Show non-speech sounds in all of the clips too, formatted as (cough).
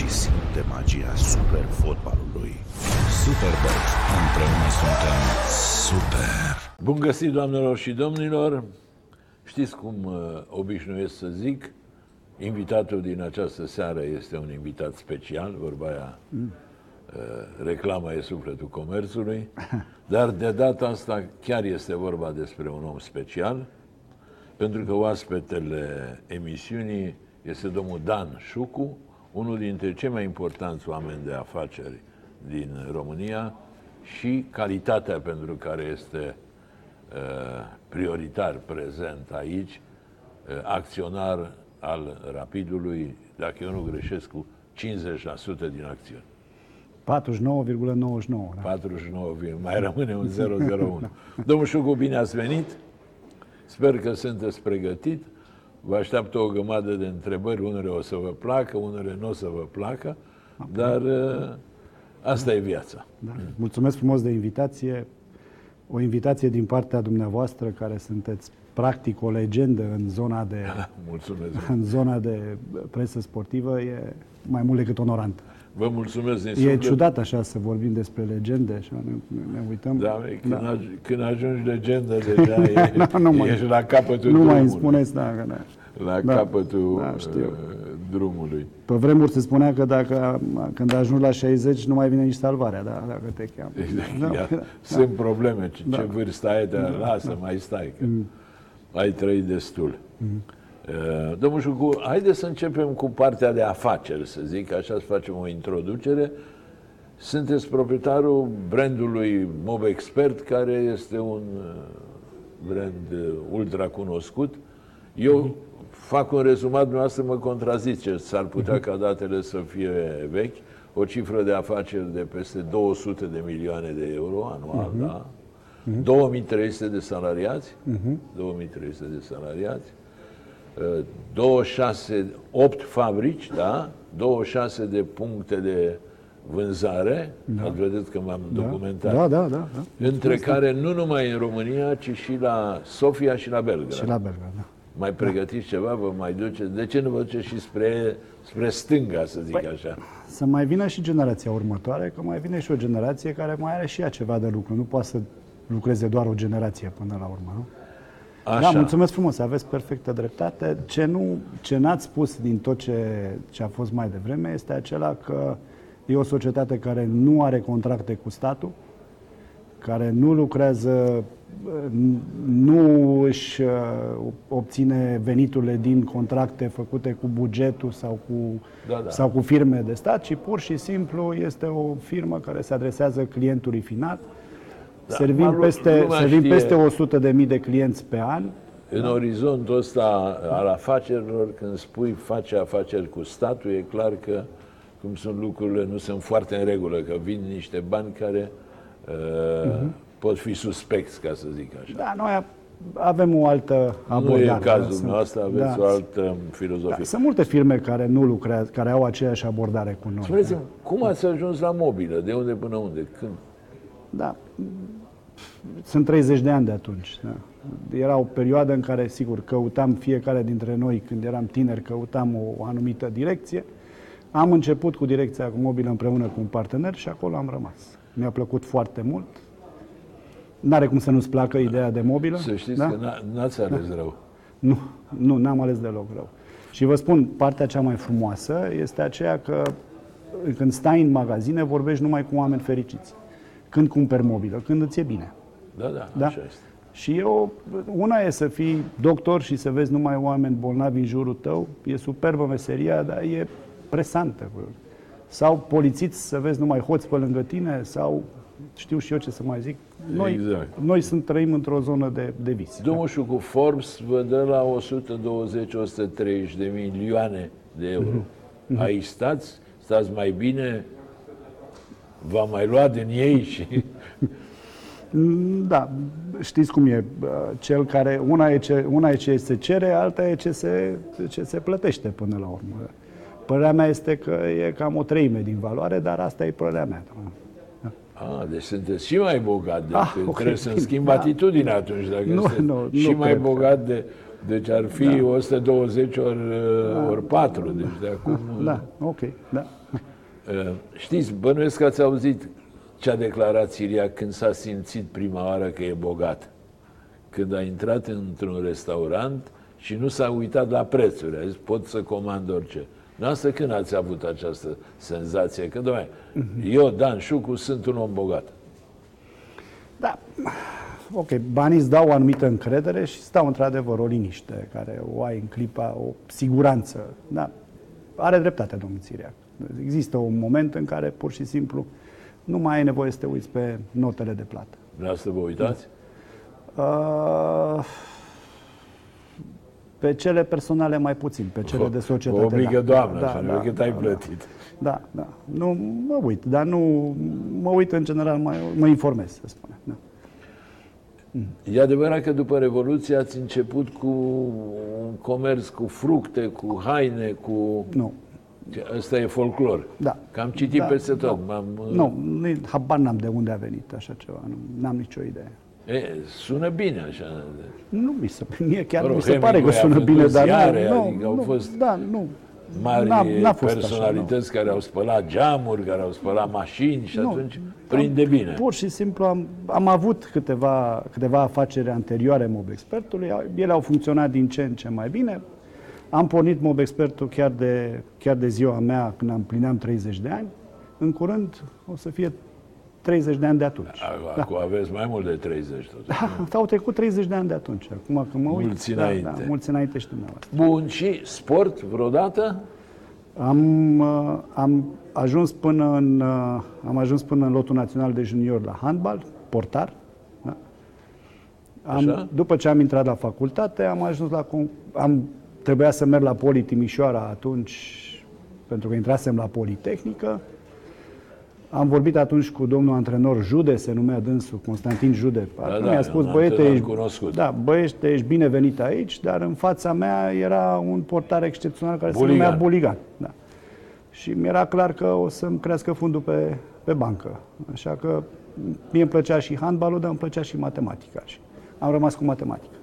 joacă și simte magia super fotbalului. Superbox. Împreună suntem super. Bun găsit, doamnelor și domnilor! Știți cum uh, obișnuiesc să zic? Invitatul din această seară este un invitat special, vorba aia, mm. uh, reclama e sufletul comerțului, (laughs) dar de data asta chiar este vorba despre un om special, pentru că oaspetele emisiunii este domnul Dan Șucu, unul dintre cei mai importanți oameni de afaceri din România și calitatea pentru care este uh, prioritar prezent aici, uh, acționar al Rapidului, dacă eu nu greșesc, cu 50% din acțiuni. 49,99. Da. 49, mai rămâne un 001. Domnul Șucu, bine ați venit! Sper că sunteți pregătit. Vă așteaptă o grămadă de întrebări, unele o să vă placă, unele nu o să vă placă, dar uh, asta e viața. Da. Mulțumesc frumos de invitație. O invitație din partea dumneavoastră, care sunteți practic o legendă în zona de, (laughs) Mulțumesc. în zona de presă sportivă, e mai mult decât onorant. Vă mulțumesc din E suflet. ciudat așa să vorbim despre legende, așa ne, ne uităm. Da, măi, când, da. Aj- când ajungi legendă, (laughs) deja e, Nu, nu mai- ești la capătul nu mai îmi drumului. spuneți, da, că da. La Da. capătul Da, știu. uh, drumului. Pe vremuri se spunea că dacă, când ajungi la 60 nu mai vine nici salvarea, da, dacă te cheamă. Exact, Da, ia, da. Sunt probleme. Ce, Da. ce vârstă ai, dar lasă, mai stai, că ai trăit destul. Uh, Domnul Șucu, haideți să începem cu partea de afaceri, să zic, așa să facem o introducere. Sunteți proprietarul brandului Mob Expert, care este un uh, brand uh, ultra cunoscut. Eu fac un rezumat, dumneavoastră mă contraziceți, s-ar putea ca datele să fie vechi, o cifră de afaceri de peste 200 de milioane de euro anual, da? 2300 de salariați, 2300 de salariați, uh, 26, 8 fabrici, da? 26 de puncte de vânzare, da. vedeți că m-am documentat, Da, da, da. da. între care nu numai în România, ci și la Sofia și la Belgrad. Și la Belgrad, da. Mai pregătiți ceva, vă mai duceți? De ce nu vă duceți și spre, spre stânga, să zic Păi, așa? Să mai vină și generația următoare, că mai vine și o generație care mai are și ea ceva de lucru. Nu poate să lucreze doar o generație până la urmă, nu? Așa. Da, mulțumesc frumos, aveți perfectă dreptate. Ce, nu, ce n-ați spus din tot ce, ce a fost mai devreme este acela că e o societate care nu are contracte cu statul, care nu lucrează, nu își uh, obține veniturile din contracte făcute cu bugetul sau cu, Da, da. sau cu firme de stat, ci pur și simplu este o firmă care se adresează clientului final. Da, servim acum peste, lumea servim știe- peste 100 de mii de clienți pe an. În orizontul ăsta al afacerilor, când spui face afaceri cu statul, e clar că, cum sunt lucrurile, nu sunt foarte în regulă, că vin niște bani care uh, pot fi suspecți, ca să zic așa. Da, noi avem o altă abordare. nu e cazul da, sunt- nostru, aveți da, o altă filozofie. Da, sunt multe firme care nu lucrează, care au aceeași abordare cu noi. Spuneți-mi, cum ați ajuns la mobilă? De unde până unde? Când? Da. Sunt 30 de ani de atunci. Da. Era o perioadă în care, sigur, căutam fiecare dintre noi, când eram tineri, căutam o anumită direcție. Am început cu direcția cu mobilă împreună cu un partener și acolo am rămas. Mi-a plăcut foarte mult. N-are cum să nu-ți placă ideea de mobilă. Să știți da? că n-a- n-ați ales rău. Nu, nu, n-am ales deloc rău. Și vă spun, partea cea mai frumoasă este aceea că când stai în magazine, vorbești numai cu oameni fericiți. Când cumperi mobilă, când îți e bine. Da, da, Da? așa este. Și eu, una e să fii doctor și să vezi numai oameni bolnavi în jurul tău, e superbă meseria, dar e presantă. bă. Sau polițiți să vezi numai hoți pe lângă tine, sau știu și eu ce să mai zic. Noi, Exact. noi sunt, trăim într-o zonă de, de vis. Domnul Șucu, Forbes vă dă la 120-130 de milioane de euro. Mhm. Aici stați, stați mai bine, va mai lua din ei și... Mm, Da, știți cum e. bă, Cel care, una e ce, una e ce se cere, alta e ce se, ce se plătește până la urmă. Părerea mea este că e cam o treime din valoare, dar asta e părerea mea. A, deci sunteți și mai bogat decât Ah, ok, trebuie să-mi bine, schimb da. atitudinea atunci, dacă Nu, sunteți nu, și nu mai cred că- bogat de Deci ar fi da. 120 ori, da. ori 4, deci de acum... Da, ok, da. Uh, știți, bănuiesc că ați auzit ce a declarat Siria când s-a simțit prima oară că e bogat. Când a intrat într-un restaurant și nu s-a uitat la prețuri, a zis, pot să comand orice. Noastră când ați avut această senzație? Că, doamne, eu, Dan Șucu, sunt un om bogat. Da, ok, banii îți dau o anumită încredere și îți dau într-adevăr o liniște care o ai în clipa, o siguranță. Da, are dreptate domnul Țiriac. Există un moment în care pur și simplu nu mai ai nevoie să te uiți pe notele de plată. Vreau să vă uitați? Uh, pe cele personale mai puțin, pe cele de societate. Vă obligă da. doamna, da, așa, da, cât da, ai da, plătit. Da, da. Nu, mă uit, dar nu, mă uit în general, mă, mă informez, să spunem. Da. E adevărat că după Revoluție ați început cu un comerț cu fructe, cu haine, cu... Nu. Ăsta e folclor. Da. Că am citit da, peste tot. Nu, M-am, nu, nu, habar n-am de unde a venit așa ceva, nu am nicio idee. E, sună bine așa. Nu mi se, (laughs) mie chiar Mă rog, mi se pare că Hemingway a sună vândut bine, dar ziare, nu, adică au nu, fost da, nu. Mari N-a- n-a fost așa, personalități care au spălat geamuri, care au spălat mașini și Nu. atunci prinde bine. Pur și simplu am, am avut câteva, câteva afaceri anterioare Mob Expertului, ele au funcționat din ce în ce mai bine. Am pornit Mob Expertul chiar de, chiar de ziua mea când am plineam 30 de ani. În curând o să fie 30 de ani de atunci. Acum aveți mai mult de 30 totuși. Da, au trecut 30 de ani de atunci. Acum că mă uit, Mulți da, înainte. Da, mulți înainte și dumneavoastră. Bun, și sport vreodată? Am, uh, am ajuns până în uh, am ajuns până în lotul național de junior la handbal, portar. Da? Am, Așa? după ce am intrat la facultate, am ajuns la con- am trebuia să merg la Poli Timișoara atunci pentru că intrasem la Politehnică. Am vorbit atunci cu domnul antrenor Jude, se numea dânsul, Constantin Jude. da, mi-a spus, un băiete, antrenor ești, cunoscut." da, băiește, ești binevenit aici, dar în fața mea era un portar excepțional care se Buligan. numea Buligan. Da. Și mi-era clar că o să-mi crească fundul pe, pe bancă. Așa că mie îmi plăcea și handbalul, dar îmi plăcea și matematica. Și am rămas cu matematică.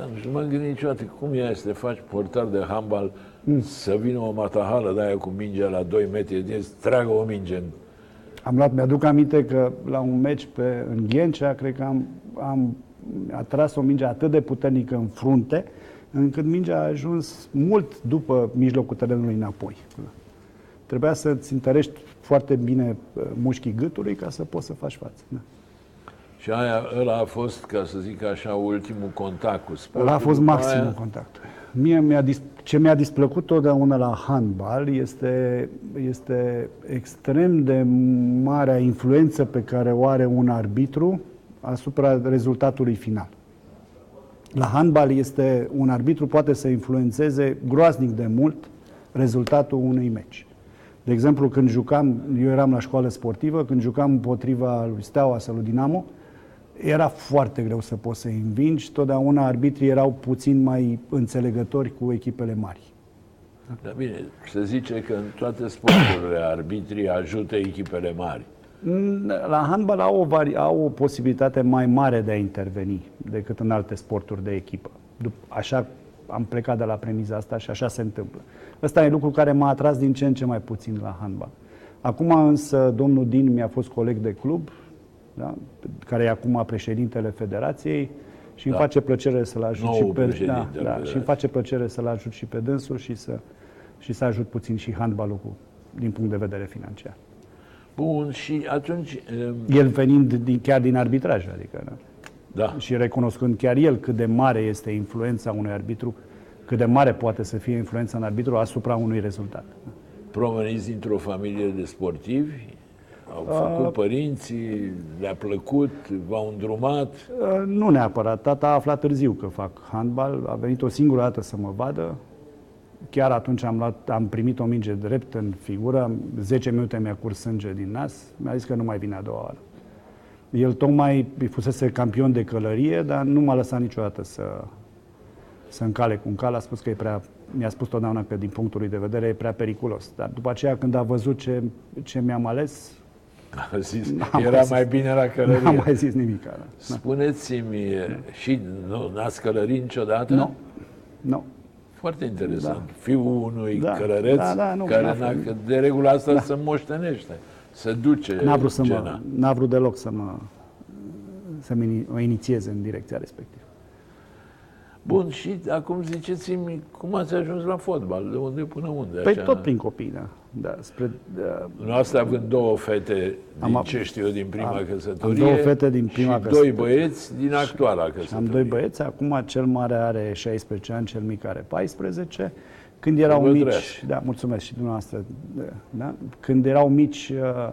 Dar nu m-am gândit niciodată cum e să te faci portar de handbal Mm. să vină o matahală de aia cu mingea la 2 metri, de să tragă o minge în... Am luat, mi-aduc aminte că la un meci pe, în Ghencea, cred că am, am atras o minge atât de puternică în frunte, încât mingea a ajuns mult după mijlocul terenului înapoi. Trebuia să-ți întărești foarte bine uh, mușchii gâtului ca să poți să faci față. Da. Și aia, ăla a fost, ca să zic așa, ultimul contact cu sportul. Ăla a fost După maximul aia- contactul. Mie mi-a dis- ce mi-a displăcut totdeauna la handbal este, este extrem de marea influență pe care o are un arbitru asupra rezultatului final. La handbal este un arbitru poate să influențeze groaznic de mult rezultatul unui meci. De exemplu, când jucam, eu eram la școală sportivă, când jucam împotriva lui Steaua sau lui Dinamo, era foarte greu să poți să-i învingi. Totdeauna arbitrii erau puțin mai înțelegători cu echipele mari. Dar bine, se zice că în toate sporturile arbitrii ajută echipele mari. Mm, La handbal au o, vari- au o posibilitate mai mare de a interveni decât în alte sporturi de echipă. Dup- Așa am plecat de la premiza asta și așa se întâmplă. Ăsta e lucru care m-a atras din ce în ce mai puțin la handbal. Acum însă domnul Din mi-a fost coleg de club, da? care e acum președintele federației și îmi Da. face plăcere să-l ajut Noul și pe, președinte da, al da, federației. și îmi face plăcere să-l ajut și pe dânsul și să, și să ajut puțin și handbalul cu, din punct de vedere financiar. Bun, și atunci, em, El venind din, chiar din arbitraj, adică, da? da, și recunoscând chiar el cât de mare este influența unui arbitru, cât de mare poate să fie influența în arbitru asupra unui rezultat. proveniți dintr-o familie de sportivi, au făcut părinții, le-a plăcut, v-au îndrumat. Uh, Nu neapărat. Tata a aflat târziu că fac handbal, a venit o singură dată să mă vadă. Chiar atunci am, luat, am primit o minge drept în figură, 10 minute mi-a curs sânge din nas, mi-a zis că nu mai vine a doua oară. El tocmai fusese campion de călărie, dar nu m-a lăsat niciodată să, să încale cu un cal. A spus că e prea, mi-a spus totdeauna că din punctul lui de vedere e prea periculos. Dar după aceea când a văzut ce, ce mi-am ales, (laughs) A zis, N-am era mai zis. mai bine la călărie. N-am mai zis nimic. Da. (laughs) Spuneți-mi, și nu, n-ați călărit niciodată? Nu. Nu. Foarte interesant. Fiul unui Da. călăreț Da, da, nu, care n-a n-a, fost. că de regulă asta se moștenește, se duce N-a vrut, să gena. mă, n-a vrut deloc să mă, să mă inițieze în direcția respectivă. Bun, și acum ziceți-mi cum ați ajuns la fotbal, de unde până unde? Păi tot prin copii, da. da spre, da Noastră având două fete din Am- ce știu eu din prima am- căsătorie am două fete din prima și doi căsătorie. băieți din actuala căsătorie. Am doi băieți, acum cel mare are 16 ani, cel mic are 14. Când erau Vă mici, trăiesc. da, mulțumesc și dumneavoastră, da, când erau mici, uh,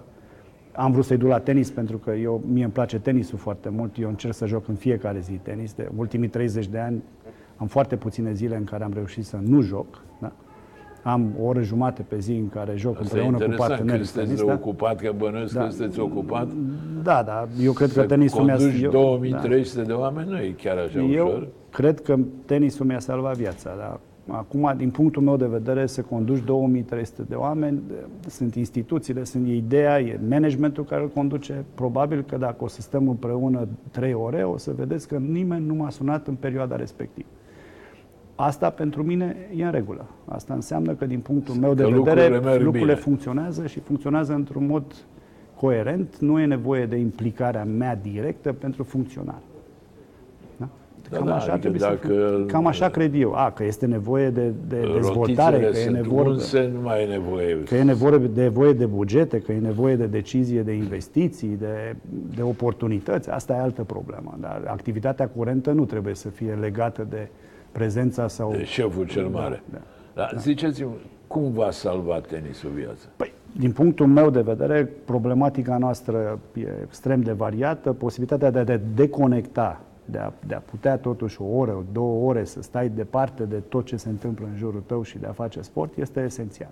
am vrut să-i duc la tenis pentru că eu, mie îmi place tenisul foarte mult, eu încerc să joc în fiecare zi tenis. De ultimii 30 de ani am foarte puține zile în care am reușit să nu joc. Da? Am o oră jumate pe zi în care joc Asta e împreună cu interesant, când partenerii sunteți tenis. de Da? ocupat, că bănuiesc că Da. sunteți ocupat, da, da, eu cred că să tenisul mi-a... conduci eu- 2300 de oameni, nu e chiar așa Eu ușor. cred că tenisul mi-a salvat viața, dar acum, din punctul meu de vedere, să conduci 2300 de oameni, sunt instituțiile, sunt e ideea, e managementul care îl conduce. Probabil că dacă o să stăm împreună 3 ore, o să vedeți că nimeni nu m-a sunat în perioada respectivă. Asta pentru mine e în regulă. Asta înseamnă că din punctul meu de Că vedere lucrurile merg lucrurile bine. funcționează și funcționează într-un mod coerent. Nu e nevoie de implicarea mea directă pentru funcționare. Da? Da, Cam, da, așa adică trebuie să dacă- fun- Cam așa cred eu. A, că este nevoie de, de dezvoltare, Rotițele că e, sunt nevoie, unse, nu mai e nevoie. că e nevoie de nevoie de bugete, că e nevoie de decizie de investiții, de, de oportunități. Asta e altă problemă. Dar activitatea curentă nu trebuie să fie legată de prezența sau... de șeful cel mare. da, Da, Ziceți-mi, cum v-a salvat tenisul viața? Păi, din punctul meu de vedere, problematica noastră e extrem de variată. Posibilitatea de a te deconecta, de a, de a putea totuși o oră, două ore să stai departe de tot ce se întâmplă în jurul tău și de a face sport este esențial.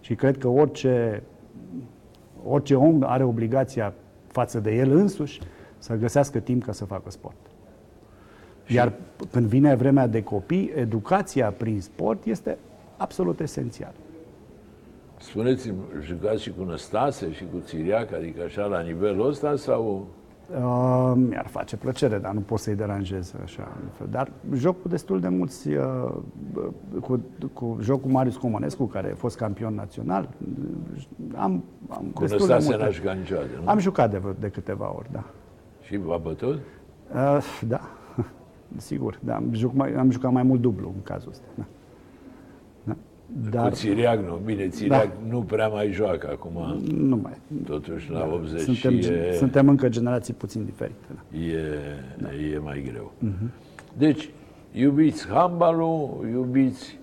Și cred că orice, orice om are obligația față de el însuși să găsească timp ca să facă sport. Iar când vine vremea de copii, educația prin sport este absolut esențială. Spuneți-mi, jucați și cu Năstase și cu Țiriac, adică așa la nivelul ăsta sau... Uh, mi-ar face plăcere, dar nu pot să-i deranjez așa. Dar joc cu destul de mulți, uh, cu, cu joc cu Marius Comănescu, care a fost campion național. Am, am Cu destul de Năstase multe. n-a jucat niciodată, nu? Am jucat de, de câteva ori, da. Și v-a bătut? Uh, da, (laughs) sigur. Da, am, jucat mai, am jucat mai mult dublu în cazul ăsta. Da. Da. Dar... Cu Țiriac nu. Bine, Țiriac da. nu prea mai joacă acum. nu mai. Totuși la 80 Suntem, și e, suntem încă generații puțin diferite. Da. e, da. e mai greu. Deci, iubiți handbalul, iubiți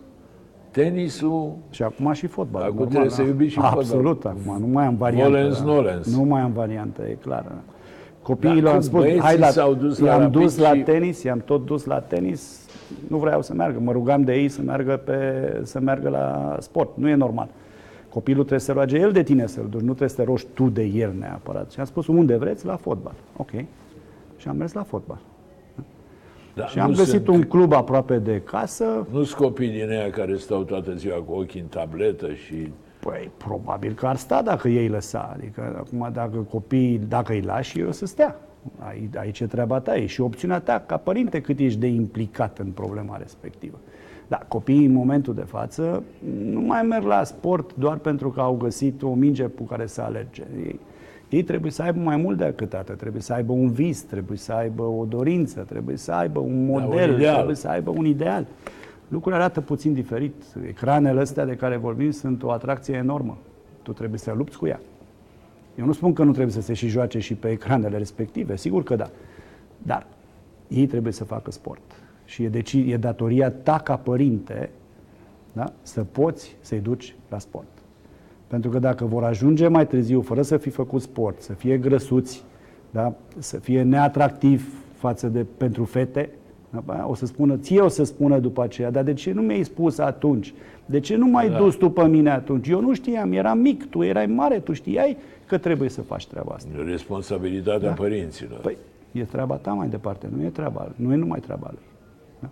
tenisul, Și acum și fotbal. Acum trebuie să iubiți și Absolut, fotbal. acum nu mai am variantă. Volens, da. nolens. Nu mai am variantă, e clar. Da. Copiii Da, am cum spus, băieții hai la, s-au dus la i-am Rapid dus la și- tenis, i-am tot dus la tenis, nu vreau să meargă. Mă rugam de ei să meargă, pe, să meargă la sport. Nu e normal. Copilul trebuie să roage el de tine să-l duci, nu trebuie să te rogi tu de el neapărat. Și am spus, unde vreți? La fotbal. Ok. Și am mers la fotbal. da, Și am nu găsit sunt, un club aproape de casă, Nu sunt copii din aia care stau toată ziua cu ochii în tabletă și... Păi, probabil că ar sta dacă ei lăsa. Adică, acum, dacă copiii, dacă îi lași, ei o să stea. Ai- Aici e treaba ta, e și opțiunea ta ca părinte cât ești de implicat în problema respectivă. Da, copiii în momentul de față nu mai merg la sport doar pentru că au găsit o minge cu care să alerge. Ei, ei trebuie să aibă mai mult decât atât, trebuie să aibă un vis, trebuie să aibă o dorință, trebuie să aibă un model, ideal. trebuie să aibă un ideal. Lucrurile arată puțin diferit. Ecranele astea de care vorbim sunt o atracție enormă. Tu trebuie să lupți cu ea. Eu nu spun că nu trebuie să se și joace și pe ecranele respective, sigur că da. Dar ei trebuie să facă sport. Și e, deci, e datoria ta ca părinte da? să poți să-i duci la sport. Pentru că dacă vor ajunge mai târziu, fără să fi făcut sport, să fie grăsuți, da? să fie neatractiv față de pentru fete, da? O să spună, ție o să spună după aceea, dar de ce nu mi-ai spus atunci? De ce nu m-ai Da. dus tu pe mine atunci? Eu nu știam, eram mic, tu erai mare, tu știai că trebuie să faci treaba asta. Responsabilitatea da. părinților. Păi, e treaba ta mai departe, nu e treaba, nu e numai treaba lui. Da?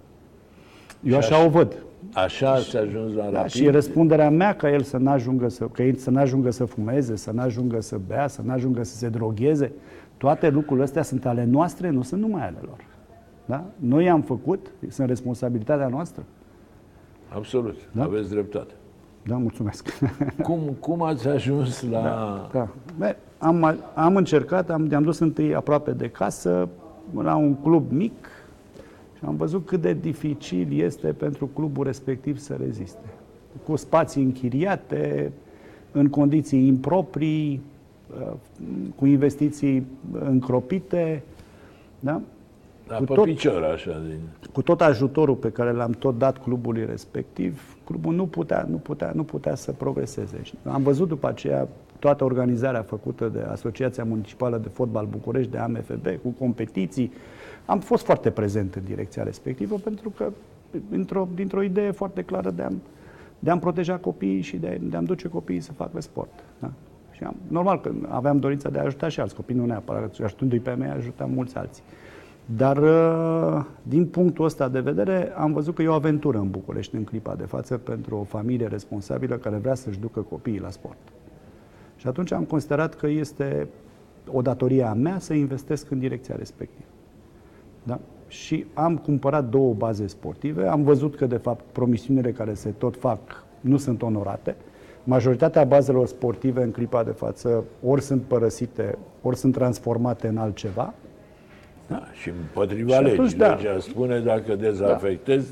Eu așa o văd. Așa ați ajuns la Da, rapid? și răspunderea mea ca el să n-ajungă să, că el să n-ajungă să fumeze, să n-ajungă să bea, să n-ajungă să se drogheze. Toate lucrurile astea sunt ale noastre, nu sunt numai ale lor. Da? Noi i-am făcut, sunt responsabilitatea noastră. Absolut, Da? aveți dreptate. Da, mulțumesc. (laughs) Cum, cum ați ajuns la... Da. Bă, am, am încercat, am, ne-am dus întâi aproape de casă, la un club mic și am văzut cât de dificil este pentru clubul respectiv să reziste. Cu spații închiriate, în condiții improprii, uh, cu investiții încropite, da? La cu pe tot- picior, așa, din... cu tot ajutorul pe care l-am tot dat clubului respectiv, clubul nu putea, nu putea, nu putea să progreseze. Și am văzut după aceea toată organizarea făcută de Asociația Municipală de Fotbal București, de AMFB, cu competiții. Am fost foarte prezent în direcția respectivă pentru că dintr-o, dintr-o idee foarte clară de a, de a proteja copiii și de a, de a duce copiii să facă sport. Da? Și am, normal că aveam dorința de a ajuta și alți copii, nu neapărat, ajutându-i pe mei, ajutam mulți alții. Dar uh, din punctul ăsta de vedere am văzut că e o aventură în București în clipa de față pentru o familie responsabilă care vrea să-și ducă copiii la sport. Și atunci am considerat că este o datorie a mea să investesc în direcția respectivă. Da? Și am cumpărat două baze sportive, am văzut că de fapt promisiunile care se tot fac nu sunt onorate. Majoritatea bazelor sportive în clipa de față ori sunt părăsite, ori sunt transformate în altceva. Da, și împotriva Și legii. atunci, da. Legea spune dacă dezafectezi,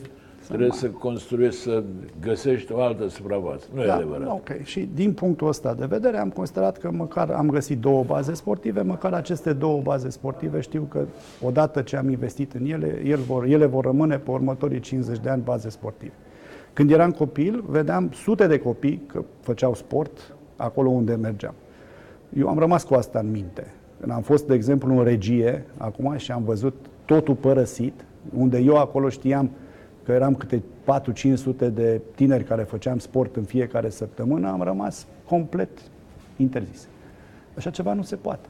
trebuie să construiești, să găsești o altă suprafață. Nu e adevărat. Da, Ok. Și din punctul ăsta de vedere am considerat că măcar am găsit două baze sportive, măcar aceste două baze sportive știu că odată ce am investit în ele, ele vor, ele vor rămâne pe următorii 50 de ani baze sportive. Când eram copil, vedeam sute de copii că făceau sport acolo unde mergeam. Eu am rămas cu asta în minte. Când am fost, de exemplu, în regie acum și am văzut totul părăsit, unde eu acolo știam că eram câte 4-500 de tineri care făceam sport în fiecare săptămână, am rămas complet interzis. Așa ceva nu se poate.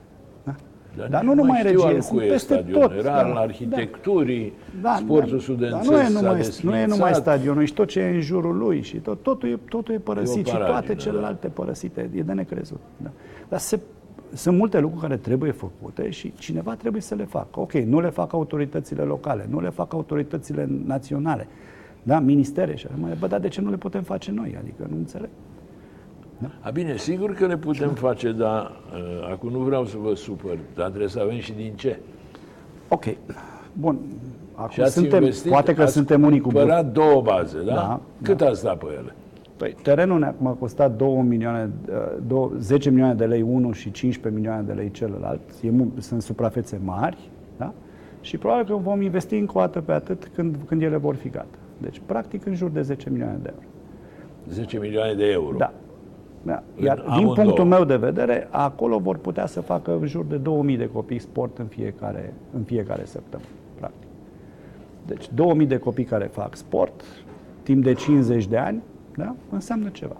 Da? Dar nu numai știu regie, al sunt cui e peste stadionul. tot. Era da, al arhitecturii, da, sportul da, studențesc dar nu e s-a numai, nu e numai desfințat. stadionul, și tot ce e în jurul lui și tot, totul, e, totul e părăsit E o și toate paragină, celelalte părăsite. E de necrezut. Da. Dar se, sunt multe lucruri care trebuie făcute și cineva trebuie să le facă. Ok, nu le fac autoritățile locale, nu le fac autoritățile naționale, da, ministere și așa mai departe. Bă, dar de ce nu le putem face noi? Adică nu înțeleg. A, bine, sigur că le putem face, dar uh, acum nu vreau să vă supăr, dar trebuie să avem și din ce. Ok, bun. Și Acum ați suntem, investit, poate că ați suntem unii cu cumpărat două baze, da? Da, Cât ați dat pe ele? Păi, terenul ne-a m-a costat 2 milioane, uh, două- 10 milioane de lei unul și 15 milioane de lei celălalt. E, mu- sunt suprafețe mari, da? Și probabil că vom investi încă o dată pe atât când, când ele vor fi gata. Deci, practic, în jur de 10 milioane de euro. 10 milioane de euro. Da. da. Iar În din amândouă. punctul meu de vedere, acolo vor putea să facă în jur de 2000 de copii sport în fiecare, în fiecare săptămână, practic. Deci 2000 de copii care fac sport, timp de 50 de ani, da? înseamnă ceva.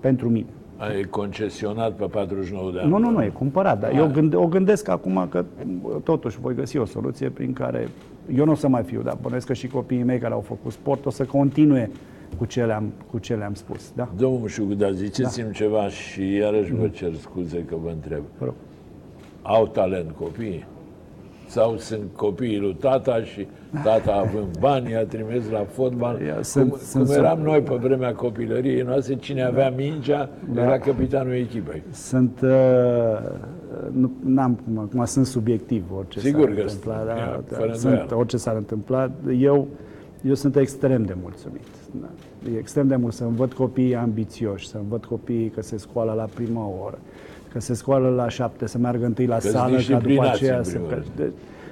Pentru mine. A, E concesionat pe 49 de ani. Nu, nu, nu, e cumpărat, dar Ah. eu gânde, o gândesc acum că m, totuși voi găsi o soluție prin care eu nu o să mai fiu, dar bănuiesc că și copiii mei care au făcut sport o să continue cu ce le-am, cu ce le-am spus. Da? Domnul Mușugu, dar ziceți-mi ceva și iarăși vă cer scuze că vă întreb. Vă rog. Au talent copiii? Sau sunt copiii lui tata și tata având bani, i-a trimis la fotbal? Ia, cum, sunt- cum sunt- eram noi pe vremea copilăriei noastre, cine avea mingea Da. era capitanul echipei. Sunt, uh, nu, n-am, cum- acum sunt subiectiv orice Sigur s-ar că întâmpla, sunt, da, ia, da, fără sunt, îndoială. orice s-ar întâmpla. Eu, eu sunt extrem de mulțumit. Da. E extrem de mult să-mi văd copiii ambițioși, să-mi văd copiii că se scoală la prima oră, că se scoală la șapte, să meargă întâi la Că-s sală, ca după disciplinați, aceea în să... primul Că, rând. de,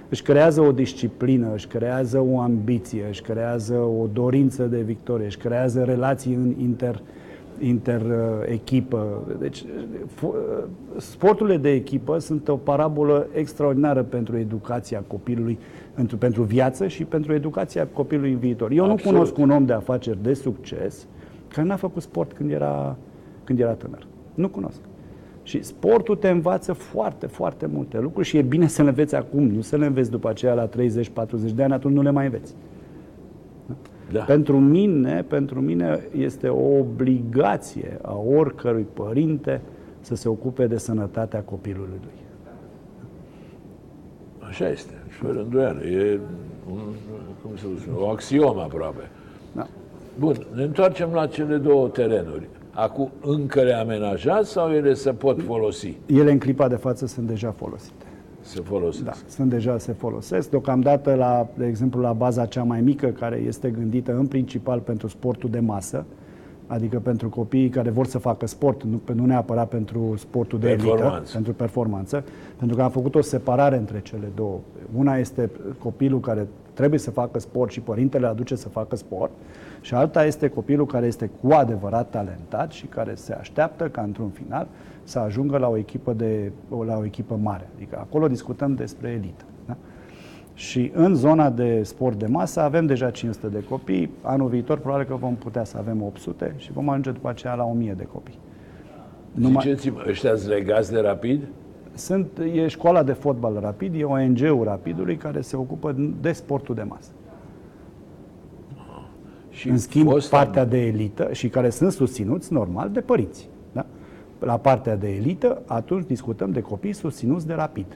își creează o disciplină, își creează o ambiție, își creează o dorință de victorie, își creează relații în inter, inter-echipă. Deci, fo- sporturile de echipă sunt o parabolă extraordinară pentru educația copilului, pentru, pentru viață și pentru educația copilului în viitor. Eu Absolut. nu cunosc un om de afaceri de succes care n-a făcut sport când era, când era tânăr. Nu cunosc. Și sportul te învață foarte, foarte multe lucruri și e bine să le înveți acum, nu să le înveți după aceea la 30-40 de ani, atunci nu le mai înveți. Da? Da. Pentru mine, pentru mine este o obligație a oricărui părinte să se ocupe de sănătatea copilului lui. Așa este, și fără îndoială. E un, cum să spun, o axiomă aproape. Da. Bun, ne întoarcem la cele două terenuri. Acum încă le amenajați sau ele se pot folosi? Ele în clipa de față sunt deja folosite. Se folosesc. Da, sunt deja se folosesc. Deocamdată, la, de exemplu, la baza cea mai mică, care este gândită în principal pentru sportul de masă, adică pentru copiii care vor să facă sport, nu, nu neapărat pentru sportul de elită, Performanță. pentru performanță, pentru că am făcut o separare între cele două. Una este copilul care trebuie să facă sport și părintele îl aduce să facă sport și alta este copilul care este cu adevărat talentat și care se așteaptă ca într-un final să ajungă la o echipă, de, la o echipă mare. Adică acolo discutăm despre elită. Da? Și în zona de sport de masă avem deja 500 de copii. Anul viitor probabil că vom putea să avem 800 și vom ajunge după aceea la 1000 de copii. Ziceți-mă, ăștia sunt legați de rapid? Sunt, e școala de fotbal rapid, e ONG-ul rapidului care se ocupă de sportul de masă. Și În schimb, fosta- partea de elită și care sunt susținuți normal de părinți. Da? La partea de elită, atunci discutăm de copii susținuți de rapid.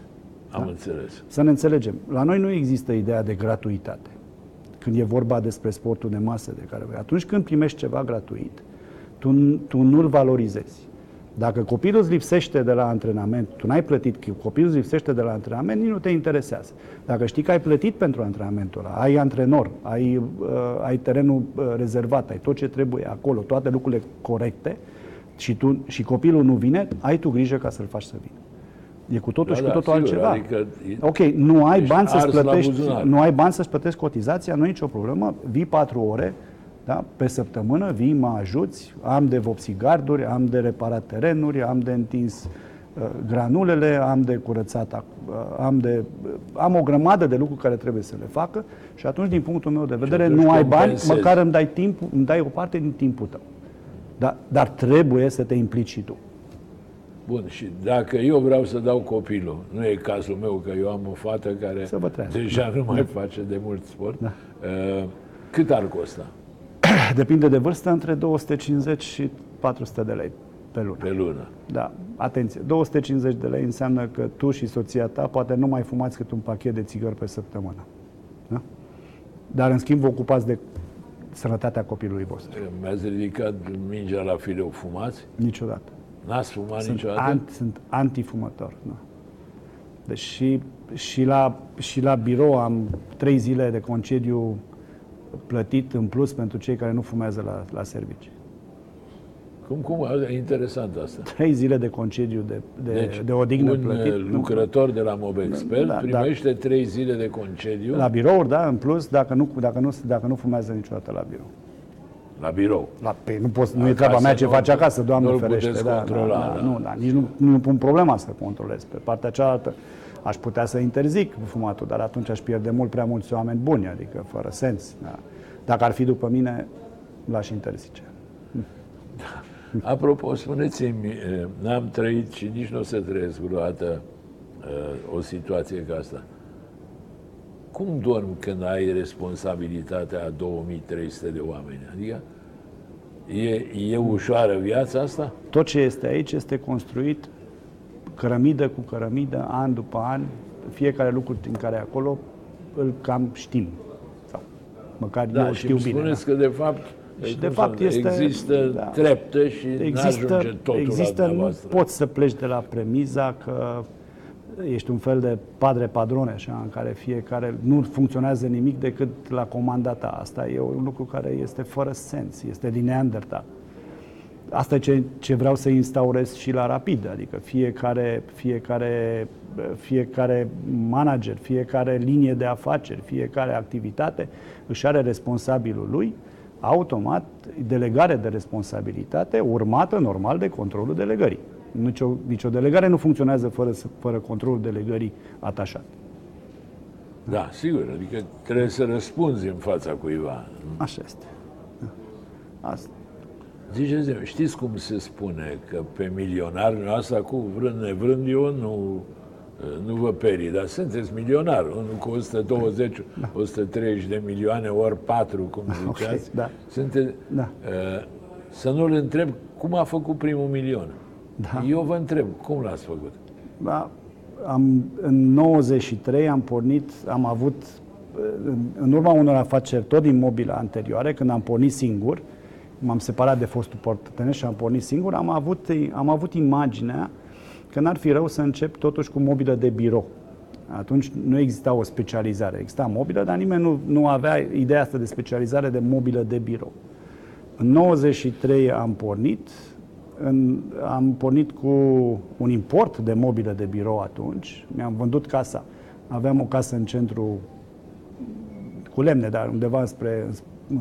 Am înțeles. Să ne înțelegem, la noi nu există ideea de gratuitate. Când e vorba despre sportul de masă de care atunci când primești ceva gratuit, tu, tu nu-l valorizezi. Dacă copilul îți lipsește de la antrenament, tu n-ai plătit, copilul îți lipsește de la antrenament, nici nu te interesează. Dacă știi că ai plătit pentru antrenamentul ăla, ai antrenor, ai, uh, ai terenul uh, rezervat, ai tot ce trebuie acolo, toate lucrurile corecte și, tu, și copilul nu vine, ai tu grijă ca să-l faci să vină. E cu totul Da, și da, cu totul sigur, altceva. adică e- ok, nu ai ești bani să-ți ars la plătești, buzunar. nu ai bani să-ți plătești cotizația, nu e nicio problemă, vii patru ore da, pe săptămână, vii, mă ajuți, am de vopsit garduri, am de reparat terenuri, am de întins uh, granulele, am de curățat, uh, am, de, uh, am o grămadă de lucruri care trebuie să le facă și atunci, din punctul meu de vedere, atunci nu ai bani, compensezi. măcar îmi dai, timp, îmi dai o parte din timpul tău. Da, dar trebuie să te implici și tu. Bun, și dacă eu vreau să dau copilul, nu e cazul meu, că eu am o fată care Să vă trăiască. deja nu mai face de mult sport, Da. uh, cât ar costa (laughs) Depinde de vârstă, între 250 și 400 de lei pe lună. pe lună? Da, atenție, 250 de lei înseamnă că tu și soția ta poate nu mai fumați cât un pachet de țigări pe săptămână. Da? Dar în schimb vă ocupați de sănătatea copilului vostru. Mi-ați ridicat mingea la fileu, fumați? Niciodată. N-ați fumat Sunt, niciodată? an, sunt antifumător. Da. Deci și, și, la, și la birou am trei zile de concediu plătit în plus pentru cei care nu fumează la, la servici. Cum, cum? E interesant asta. Trei zile de concediu de, de, Deci, de odihnă un plătit. uh, lucrător de la Mobexpert Da, da. primește trei zile de concediu La birouri, da, în plus, dacă nu, dacă nu, dacă nu fumează niciodată la birou. la birou. La, pe, nu, poți, nu e Acasă treaba mea ce nu- face acasă, Doamne nu-l ferește. puteți da, controla, da, da. da, Nu, da, nici nu, nu pun problema să controlez. Pe partea cealaltă aș putea să interzic fumatul, dar atunci aș pierde mult prea mulți oameni buni, adică fără sens. Da. Dacă ar fi după mine, l-aș interzice. Apropo, spuneți-mi, eh, n-am trăit și nici nu o să trăiesc vreodată eh, o situație ca asta. Cum dormi când ai responsabilitatea a 2300 de oameni? Adică e, e ușoară viața asta? Tot ce este aici este construit cărămidă cu cărămidă, an după an, fiecare lucru din care e acolo îl cam știm. Sau măcar Da, eu și știu îmi bine. spuneți da. că de fapt, Și cum de să fapt spun, este- există da. trepte și Există, n-ajunge totul există la nu dumneavoastră. poți să pleci de la premiza că ești un fel de padre padrone, așa, în care fiecare nu funcționează nimic decât la comanda ta. Asta e un lucru care este fără sens, este din Neandertal. Asta e ce, ce vreau să instaurez și la Rapid, adică fiecare, fiecare, fiecare manager, fiecare linie de afaceri, fiecare activitate își are responsabilul lui, automat delegare de responsabilitate urmată normal de controlul delegării. Nicio, nicio delegare nu funcționează fără, să- fără controlul delegării atașat. Da, sigur, adică trebuie să răspunzi în fața cuiva. Așa este. Da. Asta. Ziceți, știți cum se spune că pe milionar, asta cu vrând nevrând eu nu nu vă perii, dar sunteți milionar, unul cu 120, da. 130 de milioane ori 4, cum ziceați. Okay, da. Sunteți, da. Uh, să nu-l întreb cum a făcut primul milion. Da. Eu vă întreb, cum l-ați făcut? Da, am, în 93 am pornit, am avut, în, în urma unor afaceri tot din mobilă anterioare, când am pornit singur, m-am separat de fostul partener și am pornit singur, am avut, am avut imaginea că n-ar fi rău să încep totuși cu mobilă de birou. Atunci nu exista o specializare. Exista mobilă, dar nimeni nu, nu avea ideea asta de specializare de mobilă de birou. În 93 am pornit, în, am pornit cu un import de mobilă de birou atunci, mi-am vândut casa. Aveam o casă în centru cu lemne, dar undeva spre,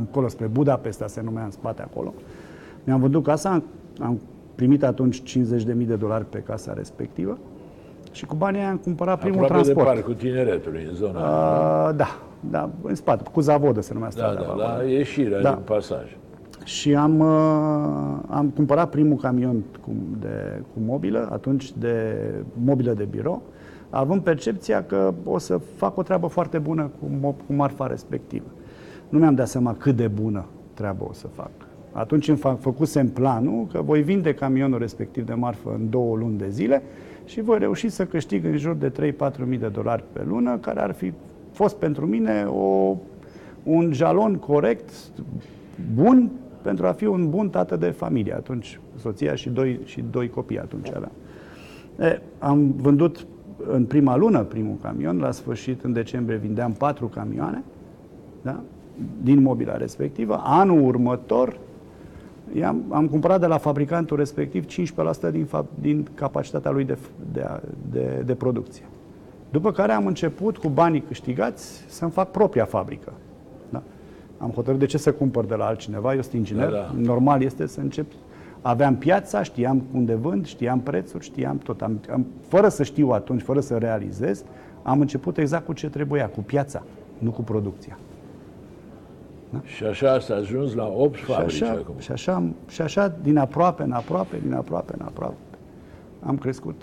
acolo spre Budapesta se numea în spate acolo. Mi-am vândut casa, am primit atunci 50.000 de dolari pe casa respectivă și cu banii am cumpărat primul Aproape transport. de parcul tineretului, în zona uh, Da, da, în spate, cu Zavodă se numea da, strada. Da, la ieșirea da. din pasaj. Și am, uh, am cumpărat primul camion cu, de, cu mobilă, atunci de mobilă de birou, având percepția că o să fac o treabă foarte bună cu, cu marfa respectivă. Nu mi-am dat seama cât de bună treabă o să fac. Atunci îmi fac, făcusem planul că voi vinde camionul respectiv de marfă în două luni de zile și voi reuși să câștig în jur de 3-4 mii de dolari pe lună, care ar fi fost pentru mine o, un jalon corect, bun, pentru a fi un bun tată de familie. Atunci soția și doi, și doi copii atunci aveam. E, am vândut în prima lună primul camion, la sfârșit, în decembrie, vindeam patru camioane, da? Din mobila respectivă. Anul următor, am, am cumpărat de la fabricantul respectiv 15% din, din capacitatea lui de, de, de, de producție. După care am început cu banii câștigați să-mi fac propria fabrică. Da? Am hotărât de ce să cumpăr de la altcineva, eu sunt inginer, da, da. normal este să încep. Aveam piața, știam unde vând, știam prețuri, știam tot. Am, am, fără să știu atunci, fără să realizez, am început exact cu ce trebuia, cu piața, nu cu producția. Da? Și așa s-a ajuns la 8 și fabrici așa, acum. Și așa, și așa, din aproape în aproape, din aproape în aproape, am crescut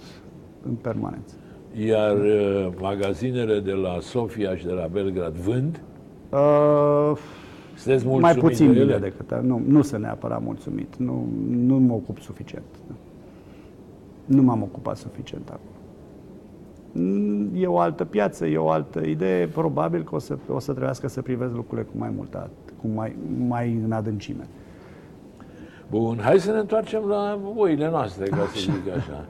în permanență. Iar uh, magazinele de la Sofia și de la Belgrad vând? Uh, Sunteți mai puțin de ele decât, nu, nu sunt neapărat mulțumit, nu, nu mă ocup suficient. Nu m-am ocupat suficient acum. E o altă piață, e o altă idee, probabil că o să, o să trebuiască să privesc lucrurile cu mai multă, cu mai, mai în adâncime. Bun, hai să ne întoarcem la voile noastre, ca așa. să zic așa.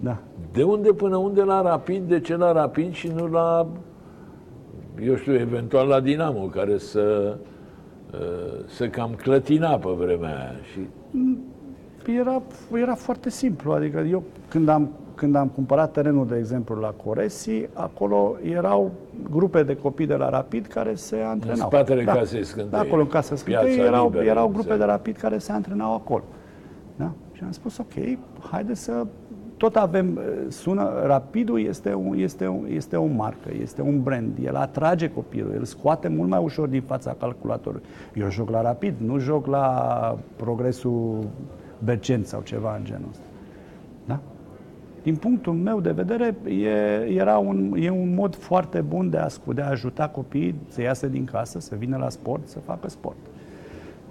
Da. De unde până unde la Rapid, de ce la Rapid și nu la, eu știu, eventual la Dinamo, care să, să cam clătina pe vremea aia. Și... Era, era foarte simplu, adică eu când am când am cumpărat terenul, de exemplu, la Coresi, acolo erau grupe de copii de la Rapid care se antrenau. În spatele da. casei Scântei. Da, acolo în casa Scântei erau, liberă, erau grupe de Rapid care se antrenau acolo. Da? Și am spus, ok, haide să tot avem, sună, Rapidul este, un, este, un, este o marcă, este un brand, el atrage copilul, el scoate mult mai ușor din fața calculatorului. Eu joc la Rapid, nu joc la progresul Bercent sau ceva în genul ăsta din punctul meu de vedere, e, era un, e un mod foarte bun de a, de a ajuta copiii să iasă din casă, să vină la sport, să facă sport.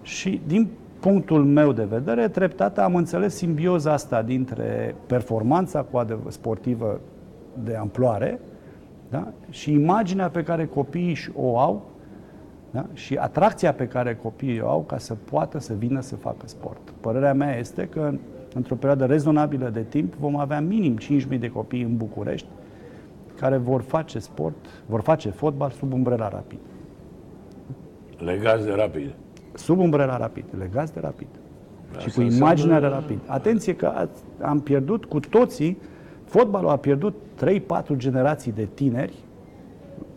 Și din punctul meu de vedere, treptat am înțeles simbioza asta dintre performanța cu sportivă de amploare da? și imaginea pe care copiii o au da? și atracția pe care copiii o au ca să poată să vină să facă sport. Părerea mea este că într-o perioadă rezonabilă de timp, vom avea minim 5.000 de copii în București care vor face sport, vor face fotbal sub umbrela rapid. Legați de rapid. Sub umbrela rapid, legați de rapid. Asta și cu imaginea de rapid. Atenție că am pierdut cu toții, fotbalul a pierdut 3-4 generații de tineri,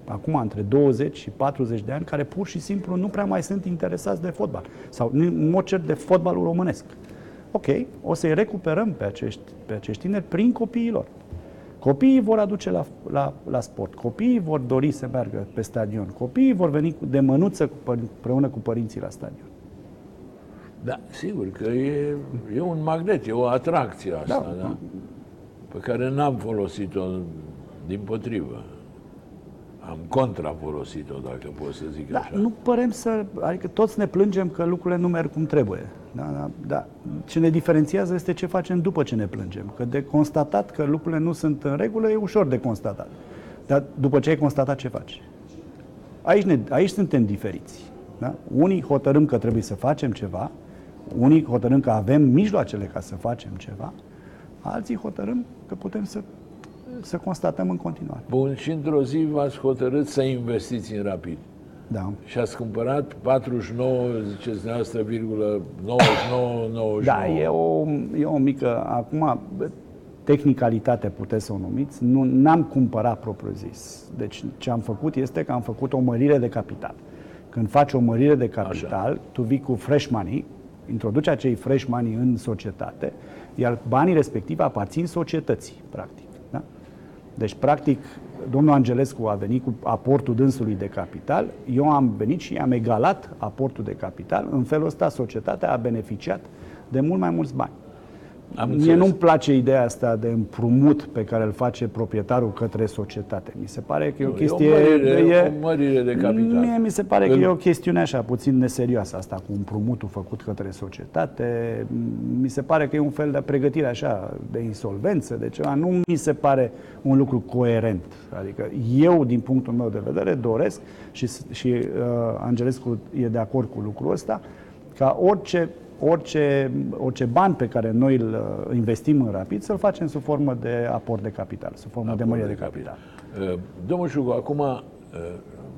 acum între 20 și 40 de ani, care pur și simplu nu prea mai sunt interesați de fotbal. Sau în mod cert de fotbalul românesc ok, o să-i recuperăm pe acești, pe acești tineri prin copiilor. Copiii vor aduce la, la, la sport, copiii vor dori să meargă pe stadion, copiii vor veni de mânuță cu, împreună cu părinții la stadion. Da, sigur că e, e un magnet, e o atracție asta, da. da? pe care n-am folosit-o din potrivă. Am contrafolosit-o, dacă pot să zic Da, așa. nu părem să... Adică toți ne plângem că lucrurile nu merg cum trebuie. Da, da, da. Ce ne diferențiază este ce facem după ce ne plângem. Că de constatat că lucrurile nu sunt în regulă e ușor de constatat. Dar după ce ai constatat, ce faci? Aici, ne, aici suntem diferiți. Da? Unii hotărâm că trebuie să facem ceva, unii hotărâm că avem mijloacele ca să facem ceva, alții hotărâm că putem să, să constatăm în continuare. Bun, și într-o zi v-ați hotărât să investiți în rapid. Da. Și ați cumpărat 49, ziceți dumneavoastră, virgulă 99, 99. Da, e o, e o mică, acum, tehnicalitate puteți să o numiți, nu, n-am cumpărat propriu-zis. Deci ce am făcut este că am făcut o mărire de capital. Când faci o mărire de capital, Așa. tu vii cu fresh money, introduci acei fresh money în societate, iar banii respectivi aparțin societății, practic. Da? Deci, practic, domnul Angelescu a venit cu aportul dânsului de capital, eu am venit și am egalat aportul de capital, în felul ăsta societatea a beneficiat de mult mai mulți bani. Am Mie înțeles. nu-mi place ideea asta de împrumut pe care îl face proprietarul către societate. Mi se pare că e o Nu, e o chestie... mărire- o mărire de capital. Mie mi se pare că Îl- e o chestiune așa, puțin neserioasă asta cu împrumutul făcut către societate. Mi se pare că e un fel de pregătire așa, de insolvență, de ceva. Nu mi se pare un lucru coerent. Adică eu, din punctul meu de vedere, doresc și, și uh, Angelescu e de acord cu lucrul ăsta, ca orice orice, orice bani pe care noi îl uh, investim în Rapid să-l facem sub formă de aport de capital, sub formă de mărire de capital. Uh, Domnul Șugu, acum, uh,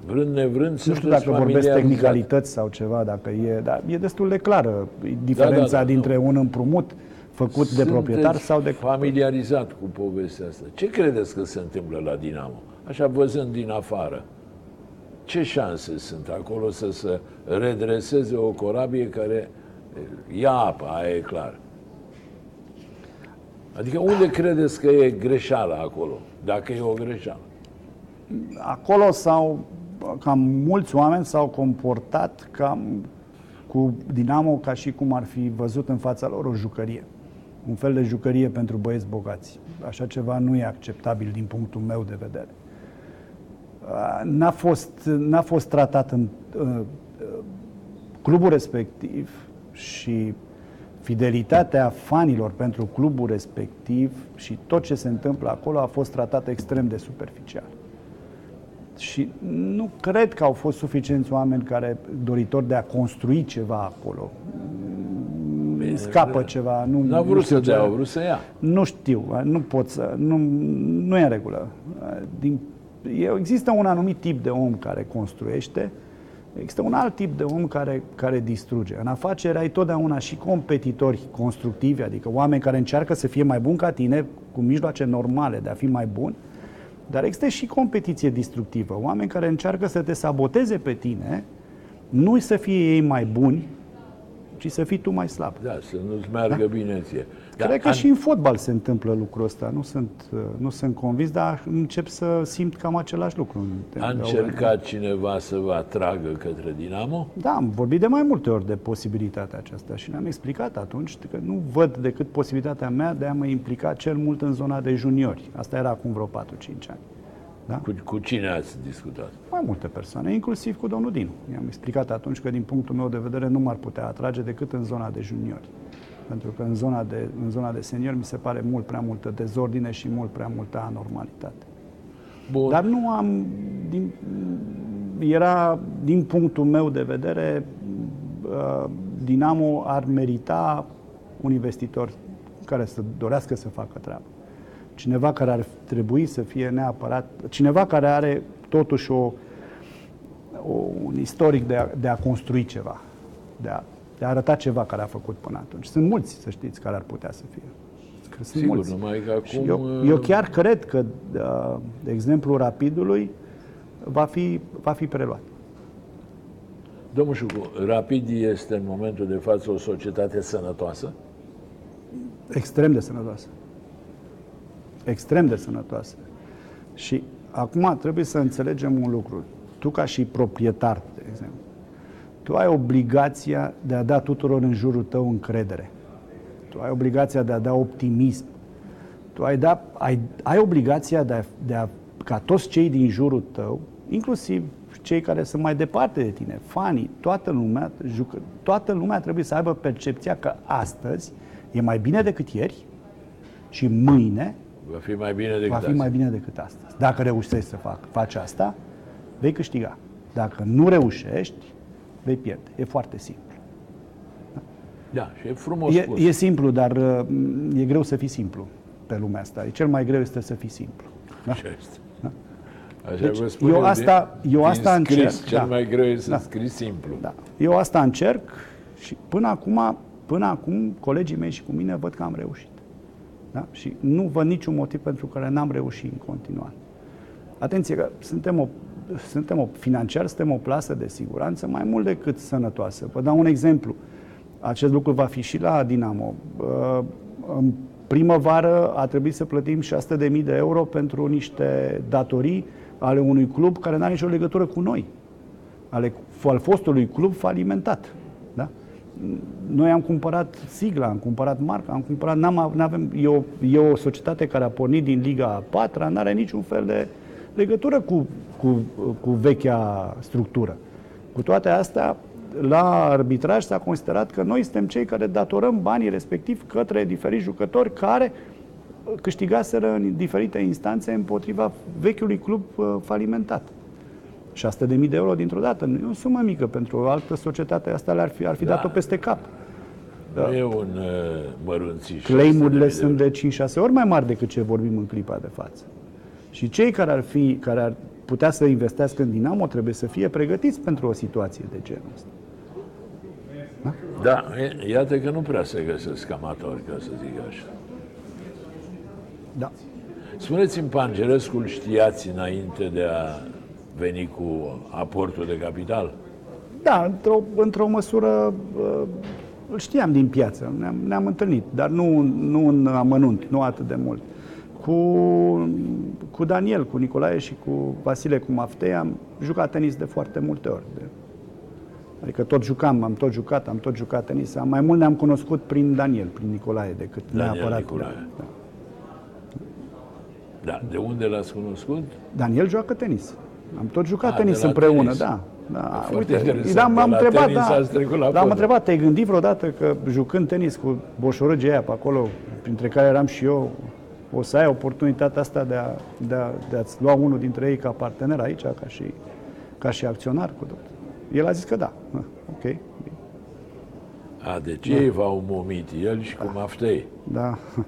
vrând nevrând, Nu știu sunteți dacă vorbesc familiarizat. tehnicalități sau ceva, dacă e, dar e destul de clară diferența Da, da, da, dintre un împrumut făcut de Sunteți proprietar sau de... familiarizat cu povestea asta. Ce credeți că se întâmplă la Dinamo? Așa văzând din afară. Ce șanse sunt acolo să se redreseze o corabie care eh, ia apă, aia e clar. Adică unde credeți că e greșeala acolo? Dacă e o greșeală. Acolo sau cam mulți oameni s-au comportat cam cu Dinamo ca și cum ar fi văzut în fața lor o jucărie. Un fel de jucărie pentru băieți bogați. Așa ceva nu e acceptabil din punctul meu de vedere. Uh, N-a fost, n-a fost tratat în uh, uh, clubul respectiv și fidelitatea fanilor pentru clubul respectiv și tot ce se întâmplă acolo a fost tratat extrem de superficial. Și nu cred că au fost suficienți oameni care doritori de a construi ceva acolo. Bine, Scapă ceva. Nu, N-a nu vrut știu să ce- dea, au vrut să ia. nu știu, nu pot să. Nu, nu e în regulă. Din, e- există un anumit tip de om care construiește, există un alt tip de om care, care distruge. În afaceri ai totdeauna și competitori constructivi, adică oameni care încearcă să fie mai buni ca tine, cu mijloace normale de a fi mai bun, dar există și competiție distructivă. Oameni care încearcă să te saboteze pe tine, nu să fie ei mai buni, ci să fii tu mai slab. Da, să nu-ți meargă bine ție. Dar Cred că an- și în fotbal se întâmplă lucrul ăsta. Nu sunt, uh, nu sunt convins, dar încep să simt cam același lucru. în- A încercat cineva să vă atragă către Dinamo? Da, am vorbit de mai multe ori de posibilitatea aceasta și ne-am explicat atunci că nu văd decât posibilitatea mea de a mă implica cel mult în zona de juniori. Asta era acum vreo 4-5 ani. Da? Cu, cu cine ați discutat? Mai multe persoane, inclusiv cu domnul Dinu. I-am explicat atunci că din punctul meu de vedere nu m-ar putea atrage decât în zona de juniori. Pentru că în zona de, în zona de seniori mi se pare mult prea multă dezordine și mult prea multă anormalitate. Bun. Dar nu am. Din, era, din punctul meu de vedere, uh, Dinamo ar merita un investitor care să dorească să facă treabă. Cineva care ar trebui să fie neapărat. Cineva care are totuși o, o, un istoric de a, de a construi ceva, de a, de a arăta ceva care a făcut până atunci. Sunt mulți, să știți, care ar putea să fie. Că sunt Sigur, mulți. numai că Și acum... eu, uh, eu chiar cred că, uh, de exemplu, Rapidului va fi, va fi preluat. Domnul Șucu, Rapid este în momentul de față o societate sănătoasă? Extrem de sănătoasă. Extrem de sănătoasă. Și acum trebuie să înțelegem un lucru. Tu ca și proprietar, de exemplu, tu ai obligația de a da tuturor în jurul tău încredere. Tu ai obligația de a da optimism. Tu ai, da, ai, ai obligația de a, de a ca toți cei din jurul tău, inclusiv cei care sunt mai departe de tine, fanii, toată lumea, jucă, toată lumea trebuie să aibă percepția că astăzi e mai bine decât ieri și mâine Va fi mai bine decât va fi azi. mai bine decât astăzi. Dacă reușești să fac, faci asta, vei câștiga. Dacă nu reușești, vei pierde. E foarte simplu. Da, și e frumos E, spus. e simplu, dar uh, e greu să fii simplu pe lumea asta. E cel mai greu este să fii simplu. Da? Așa este. Așa Deci, vă spun eu din- asta- eu din asta scris, încerc, Cel da. mai greu e să Da. scrii simplu. Da. Eu asta încerc și până acum, până acum colegii mei și cu mine văd că am reușit. Da? Și nu văd niciun motiv pentru care n-am reușit în continuare. Atenție că suntem o, suntem o financiar, suntem o plasă de siguranță mai mult decât sănătoasă. Vă dau un exemplu. Acest lucru va fi și la Dinamo. Uh, În primăvară a trebuit să plătim 600.000 de euro pentru niște datorii ale unui club care nu are nicio legătură cu noi ale, al fostului club falimentat. Da? Noi am cumpărat sigla, am cumpărat marca, am cumpărat, n-am, n-avem, e, o, e o societate care a pornit din Liga a patra, nu are niciun fel de legătură cu, cu, cu vechea structură. Cu toate astea, la arbitraj s-a considerat că noi suntem cei care datorăm banii respectiv către diferiți jucători care câștigaseră în diferite instanțe împotriva vechiului club uh, falimentat. 600 de mii de euro dintr-o dată. Nu e o sumă mică pentru o altă societate. Asta le-ar fi, ar fi Da. dat-o peste cap. Nu e un uh, mărunțiș. Claimurile 600.000 de sunt de 5-6 ori mai mari decât ce vorbim în clipa de față. Și cei care ar, fi, care ar putea să investească în Dinamo trebuie să fie pregătiți pentru o situație de genul ăsta. Da, e- iată că nu prea se găsesc amatori, ca să zic așa. Da. Spuneți-mi, Pangerescul știați înainte de a veni cu aportul de capital? Da, într-o, într-o măsură uh, îl știam din piață, ne-am, ne-am întâlnit, dar nu, nu în amănunt, nu atât de mult. Cu, cu Daniel, cu Nicolae și cu Vasile, cu Maftei, am jucat tenis de foarte multe ori. De, adică tot jucam, am tot jucat, am tot jucat tenis. Am, mai mult ne-am cunoscut prin Daniel, prin Nicolae, decât Daniel neapărat Nicolae. cu da. Da, de unde l-ați cunoscut? Daniel joacă tenis. Am tot jucat Ah, tenis de la împreună, tenis. da. da. foarte Uite, interesant. da, m-am De la întrebat, tenis da, ați trecut la l-am fotbal. întrebat, te-ai gândit vreodată că jucând tenis cu boșorăgii aia pe acolo, printre care eram și eu, o să ai oportunitatea asta de, a, de, a, de a-ți lua unul dintre ei ca partener aici, ca și, ca și acționar cu tot. El a zis că da. Ah, Ok. A, deci ei v-au momit, el și cu Maftei. Da, (laughs)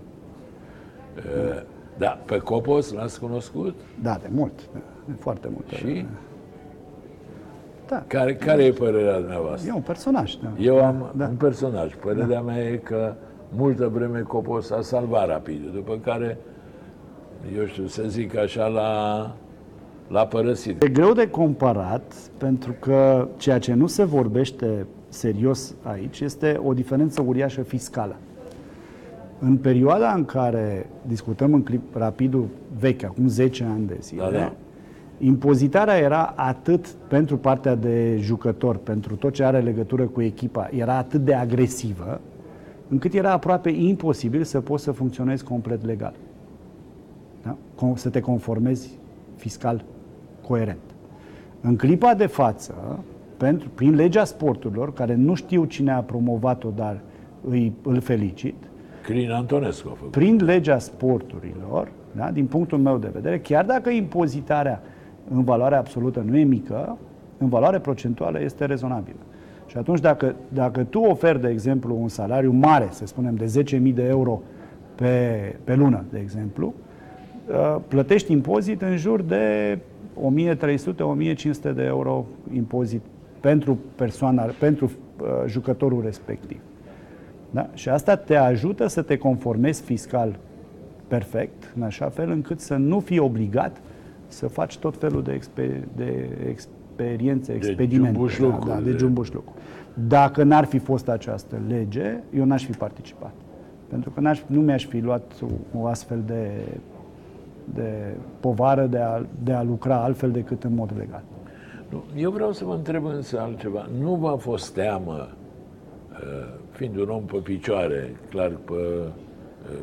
Da, pe Copos l-ați cunoscut? da, de mult. Da, de foarte mult. Și? Da. Care, care e părerea dumneavoastră? E un personaj. Da. Eu am Da. un personaj. Părerea mea e că multă vreme Copos a salvat rapid, după care, eu știu, să zic așa, la l-a părăsit. E greu de comparat pentru că ceea ce nu se vorbește serios aici este o diferență uriașă fiscală. În perioada în care discutăm în clip rapidul vechi, acum 10 ani de zile, Da, da. impozitarea era atât pentru partea de jucător, pentru tot ce are legătură cu echipa, era atât de agresivă, încât era aproape imposibil să poți să funcționezi complet legal. Da? Com- Să te conformezi fiscal coerent. În clipa de față, pentru, prin legea sporturilor, care nu știu cine a promovat-o, dar îi, îl felicit, Crin Antonescu a făcut. prin legea sporturilor, da, din punctul meu de vedere, chiar dacă impozitarea în valoare absolută nu e mică, în valoare procentuală este rezonabilă. Și atunci dacă, dacă tu oferi, de exemplu, un salariu mare, să spunem de 10.000 de euro pe, pe lună, de exemplu, uh, plătești impozit în jur de 1300-1500 de euro impozit pentru persoana, pentru uh, jucătorul respectiv. Da? Și asta te ajută să te conformezi fiscal perfect, în așa fel încât să nu fii obligat să faci tot felul de, exper- de experiențe, expedimente. jumbușlucuri, Da, da, de de- jumbușlucuri. Dacă n-ar fi fost această lege, eu n-aș fi participat. Pentru că n-aș, nu mi-aș fi luat o, o astfel de, de povară de a, de a lucra altfel decât în mod legal. Nu, Eu vreau să vă întreb însă altceva. Nu v-a fost teamă, uh, fiind un om pe picioare, clar pe uh,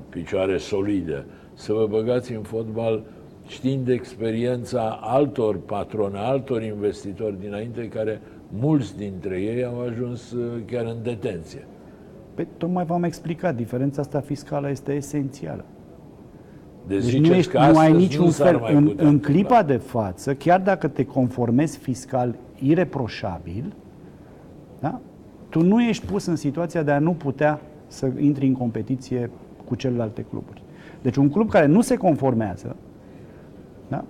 picioare solide, să vă băgați în fotbal știind experiența altor patroni, altor investitori dinainte, care mulți dintre ei au ajuns uh, chiar în detenție. Păi, tocmai v-am explicat, diferența asta fiscală este esențială. Deci, Deci ziceți nu, ești, că nu astăzi ai niciun s-ar fel, mai în, putea în întâmpla. clipa de față, chiar dacă te conformezi fiscal ireproșabil, da? tu nu ești pus în situația de a nu putea să intri în competiție cu celelalte cluburi. Deci un club care nu se conformează, da?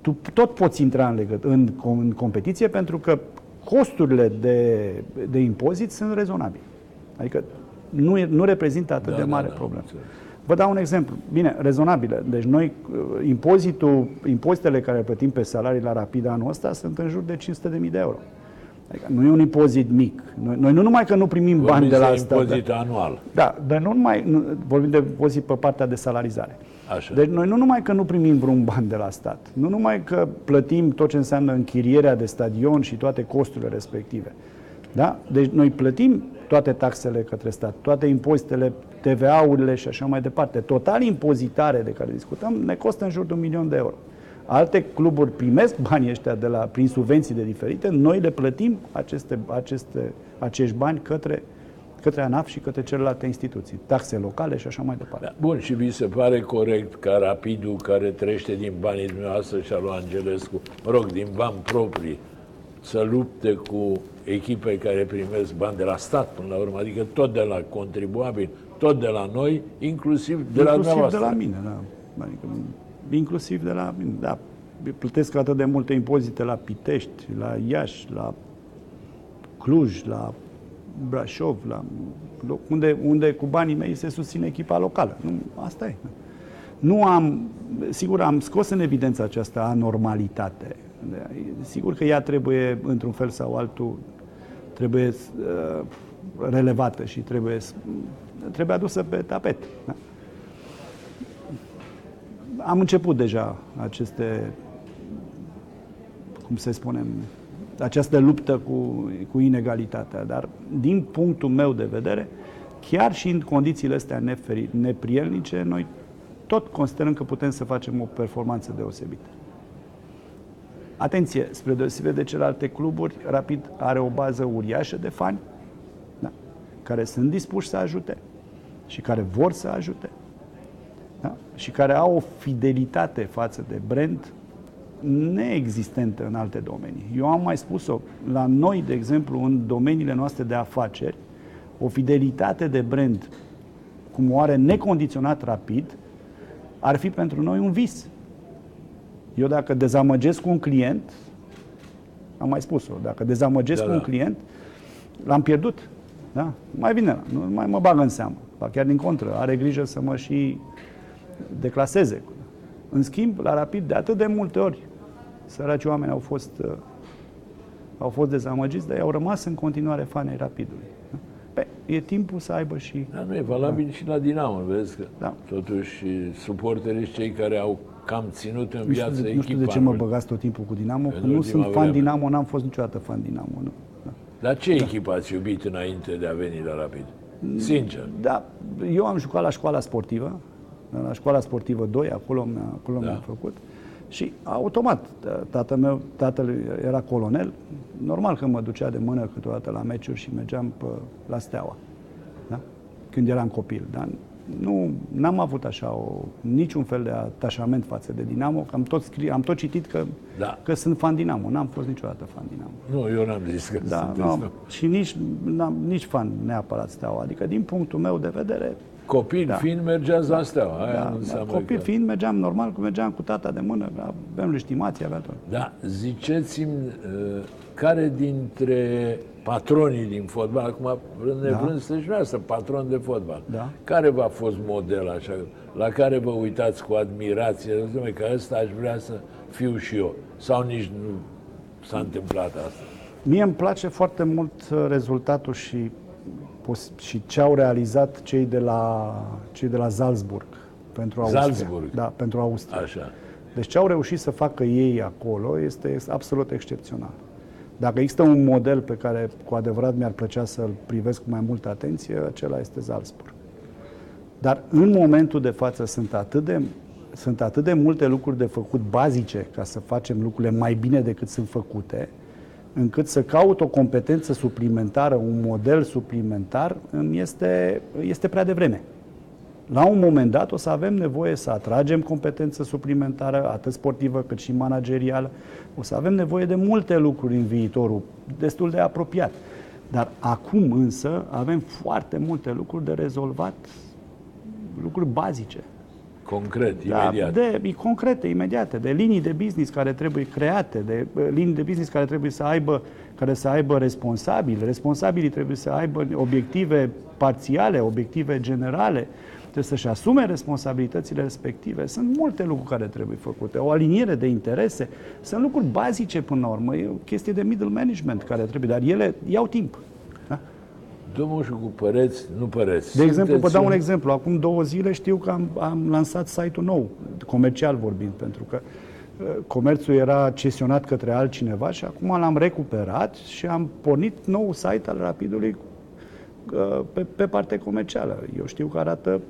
tu tot poți intra în, legăt- în, com- în competiție pentru că costurile de, de impozit sunt rezonabile. Adică nu, e, nu reprezintă atât Da, de da, mare da, problemă. înțeleg. Vă dau un exemplu. Bine, rezonabile. Deci noi, uh, impozitul, impozitele care le plătim pe salarii la Rapid anul ăsta sunt în jur de 500.000 de euro. Adică nu e un impozit mic. Noi, noi nu numai că nu primim bani Vorbiți de la de stat. impozit anual. Da, dar nu numai, nu, vorbim de impozit pe partea de salarizare. Așa. Deci noi nu numai că nu primim vreun ban de la stat, nu numai că plătim tot ce înseamnă închirierea de stadion și toate costurile respective. Da? Deci noi plătim toate taxele către stat, toate impozitele, TVA-urile și așa mai departe. Total impozitare de care discutăm ne costă în jur de un milion de euro. Alte cluburi primesc banii ăștia de la, prin subvenții de diferite, noi le plătim aceste, aceste, acești bani către, către ANAF și către celelalte instituții, taxe locale și așa mai departe. Da. Bun, și vi se pare corect ca Rapidul, care trăiește din banii dumneavoastră și al lui Angelescu, mă rog, din bani proprii, să lupte cu echipe care primesc bani de la stat până la urmă, adică tot de la contribuabil, tot de la noi, inclusiv de la inclusiv dumneavoastră. de la mine, da. Adică, inclusiv de la mine, da. Plătesc atât de multe impozite la Pitești, la Iași, la Cluj, la Brașov, la loc, unde, unde cu banii mei se susține echipa locală. Nu, asta e. Nu am, sigur, am scos în evidență această anormalitate. Sigur că ea trebuie, într-un fel sau altul, trebuie uh, relevată și trebuie, trebuie adusă pe tapet. Da? Am început deja aceste, cum să spunem, această luptă cu, cu inegalitatea, dar din punctul meu de vedere, chiar și în condițiile astea neferi, neprielnice, noi tot considerăm că putem să facem o performanță deosebită. Atenție, spre deosebire de celelalte cluburi, Rapid are o bază uriașă de fani da, care sunt dispuși să ajute și care vor să ajute da, și care au o fidelitate față de brand neexistentă în alte domenii. Eu am mai spus-o, la noi, de exemplu, în domeniile noastre de afaceri, o fidelitate de brand cum o are necondiționat rapid, ar fi pentru noi un vis. Eu dacă dezamăgesc un client, am mai spus-o, dacă dezamăgesc Da, un da. client, l-am pierdut. Da? Mai bine, nu mai mă bagă în seamă. Ba chiar din contră, are grijă să mă și declaseze. În schimb, la Rapid, de atât de multe ori, săraci oameni au fost, uh, au fost dezamăgiți, dar ei au rămas în continuare fani ai Rapidului. Da? Pe, e timpul să aibă și... Dar nu e valabil și la Dinamo, vezi că Da. totuși suporterii sunt cei care au cam ținut în Nu știu, viață de, echipa. nu știu de ce mă băgați tot timpul cu Dinamo, că În nu ultima sunt fan vreme. Dinamo, n-am fost niciodată fan Dinamo. Nu. Da. Dar ce echipă ați iubit înainte de a veni la Rapid? Sincer. Da, eu am jucat la școala sportivă, la școala sportivă 2, acolo, mi-a, acolo Da. mi-am făcut. Și automat, tatăl meu, tatăl era colonel, normal că mă ducea de mână câteodată la meciuri și mergeam pe, la Steaua, da? când eram copil. Dar nu am avut așa o, niciun fel de atașament față de Dinamo, că am tot, scris, am tot citit că, Da. că sunt fan Dinamo. N-am fost niciodată fan Dinamo. Nu, eu n-am zis că Da, sunteți, nu, nu. și nici, n-am, nici fan neapărat Steaua. Adică, din punctul meu de vedere, Copil Da. fiind, mergeați la Steaua. Aia da, nu înseamnă copil că... fiind, mergeam normal, cum mergeam cu tata de mână, aveam legitimație, aveam tot. Da, ziceți-mi uh, care dintre patronii din fotbal, acum vrând nevrând, da. sunteți dumneavoastră patron de fotbal, Da. care v-a fost model așa, la care vă uitați cu admirație, Dom'le, că ăsta aș vrea să fiu și eu, sau nici nu s-a întâmplat asta? Mie îmi place foarte mult uh, rezultatul și, pos- și ce au realizat cei de la, cei de la Salzburg pentru Austria. Salzburg. Da, pentru Austria. Așa. Deci ce au reușit să facă ei acolo este, este absolut excepțional. Dacă există un model pe care cu adevărat mi-ar plăcea să-l privesc cu mai multă atenție, acela este Salzburg. Dar în momentul de față sunt atât de, sunt atât de multe lucruri de făcut bazice ca să facem lucrurile mai bine decât sunt făcute, încât să caut o competență suplimentară, un model suplimentar, îmi este, este prea devreme. La un moment dat o să avem nevoie să atragem competență suplimentară, atât sportivă cât și managerială. O să avem nevoie de multe lucruri în viitorul destul de apropiat. Dar acum însă avem foarte multe lucruri de rezolvat, lucruri bazice. Concret, da, imediat. De, concrete, imediate, de linii de business care trebuie create, de linii de business care trebuie să aibă, care să aibă responsabili. Responsabilii trebuie să aibă obiective parțiale, obiective generale, trebuie să-și asume responsabilitățile respective. Sunt multe lucruri care trebuie făcute. O aliniere de interese, sunt lucruri bazice până la urmă. E o chestie de middle management care trebuie, dar ele iau timp. Domnul și cu păreți, nu păreți. De exemplu, vă dau un exemplu. Acum două zile știu că am, am lansat site-ul nou, comercial vorbind, pentru că uh, comerțul era cesionat către altcineva și acum l-am recuperat și am pornit nou site al Rapidului uh, pe, pe partea comercială. Eu știu că arată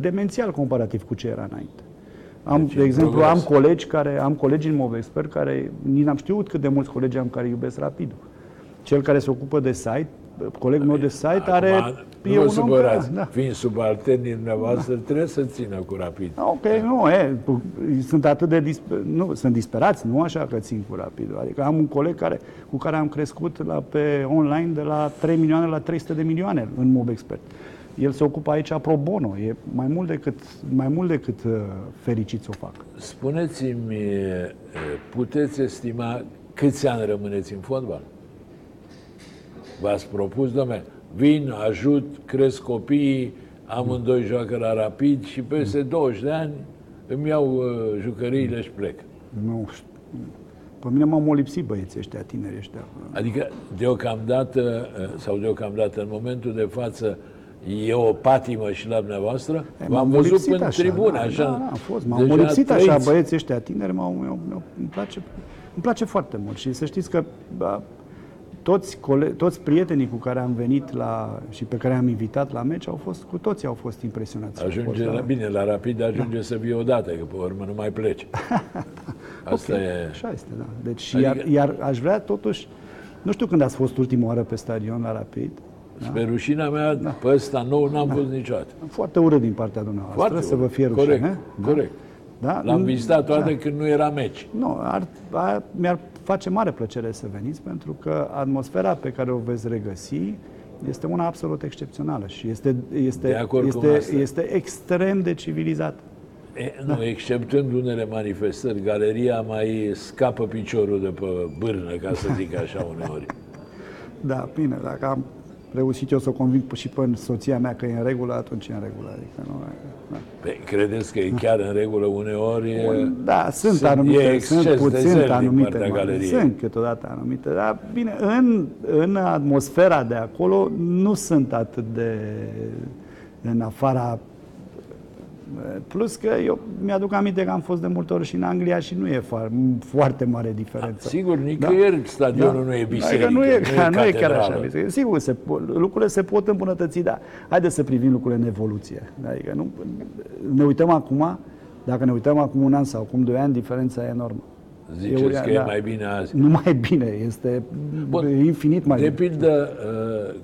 demențial comparativ cu ce era înainte. Am, deci, de exemplu, progres. am colegi care am colegi în Movexpert care nici n-am știut cât de mulți colegi am care iubesc Rapidul. Cel care se ocupă de site colegul meu de site Acum, are... Nu e vă supărați, da. fiind subalternii dumneavoastră, da. trebuie să țină cu rapid. Ok, da. nu, e, sunt atât de... Disper, nu, sunt disperați, nu așa că țin cu rapid. Adică am un coleg care, cu care am crescut la, pe online de la 3 milioane la 300 de milioane în Mob Expert. El se ocupă aici pro bono, e mai mult decât, mai mult decât uh, fericit să o fac. Spuneți-mi, uh, puteți estima câți ani rămâneți în fotbal? V-ați propus, domne, vin, ajut, cresc copiii, amândoi joacă la rapid și peste 20 de ani îmi iau uh, jucăriile și plec. Nu pe mine m-au molipsit băieții ăștia, tineri ăștia. Adică, deocamdată, uh, sau deocamdată, în momentul de față, e o patimă și la dumneavoastră? V-am văzut în așa, tribună, da, așa. Da, da, a fost. M-au molipsit așa băieții ăștia tineri, m-au, îmi, place, îmi place foarte mult. Și să știți că toți, cole- toți prietenii cu care am venit la, și pe care am invitat la meci au fost, cu toții au fost impresionați. Ajunge fost, la, da. bine, la rapid ajunge da. să vii odată, că pe urmă nu mai pleci. (laughs) Asta okay, e... Așa este, da. Deci, adică... iar, iar aș vrea totuși, nu știu când ați fost ultima oară pe stadion la rapid, da? Spre rușinea mea, da. pe ăsta nou n-am da. fost niciodată. Foarte urât din partea dumneavoastră, Foarte să vă fie rușine. Corect, da? corect. Da? L-am vizitat toate da. când nu era meci. Nu, ar, ar, mi-ar face mare plăcere să veniți pentru că atmosfera pe care o veți regăsi este una absolut excepțională și este, este, este, este extrem de civilizată. E, nu, da. exceptând unele manifestări, galeria mai scapă piciorul de pe bârnă, ca să zic așa uneori. (laughs) Da, bine, dacă am reușit eu să o conving și pe soția mea că e în regulă, atunci e în regulă. Adică nu, da. Pe, credeți că e chiar în regulă uneori? Da, sunt, sunt anumite, sunt puțin anumite, sunt câteodată anumite, dar bine, în, în atmosfera de acolo nu sunt atât de în afara Plus că eu mi-aduc aminte că am fost de multe ori și în Anglia și nu e foarte mare diferență. A, sigur, nicăieri da? stadionul da? nu e biserică, adică nu e, nu e, nu e chiar așa biserică. Sigur, se, lucrurile se pot îmbunătăți, dar haideți să privim lucrurile în evoluție. Adică nu, ne uităm acum, dacă ne uităm acum un an sau acum doi ani, diferența e enormă. Ziceți e, că da, e mai bine azi. Nu mai bine, este Bun, infinit mai de bine. De pildă, uh,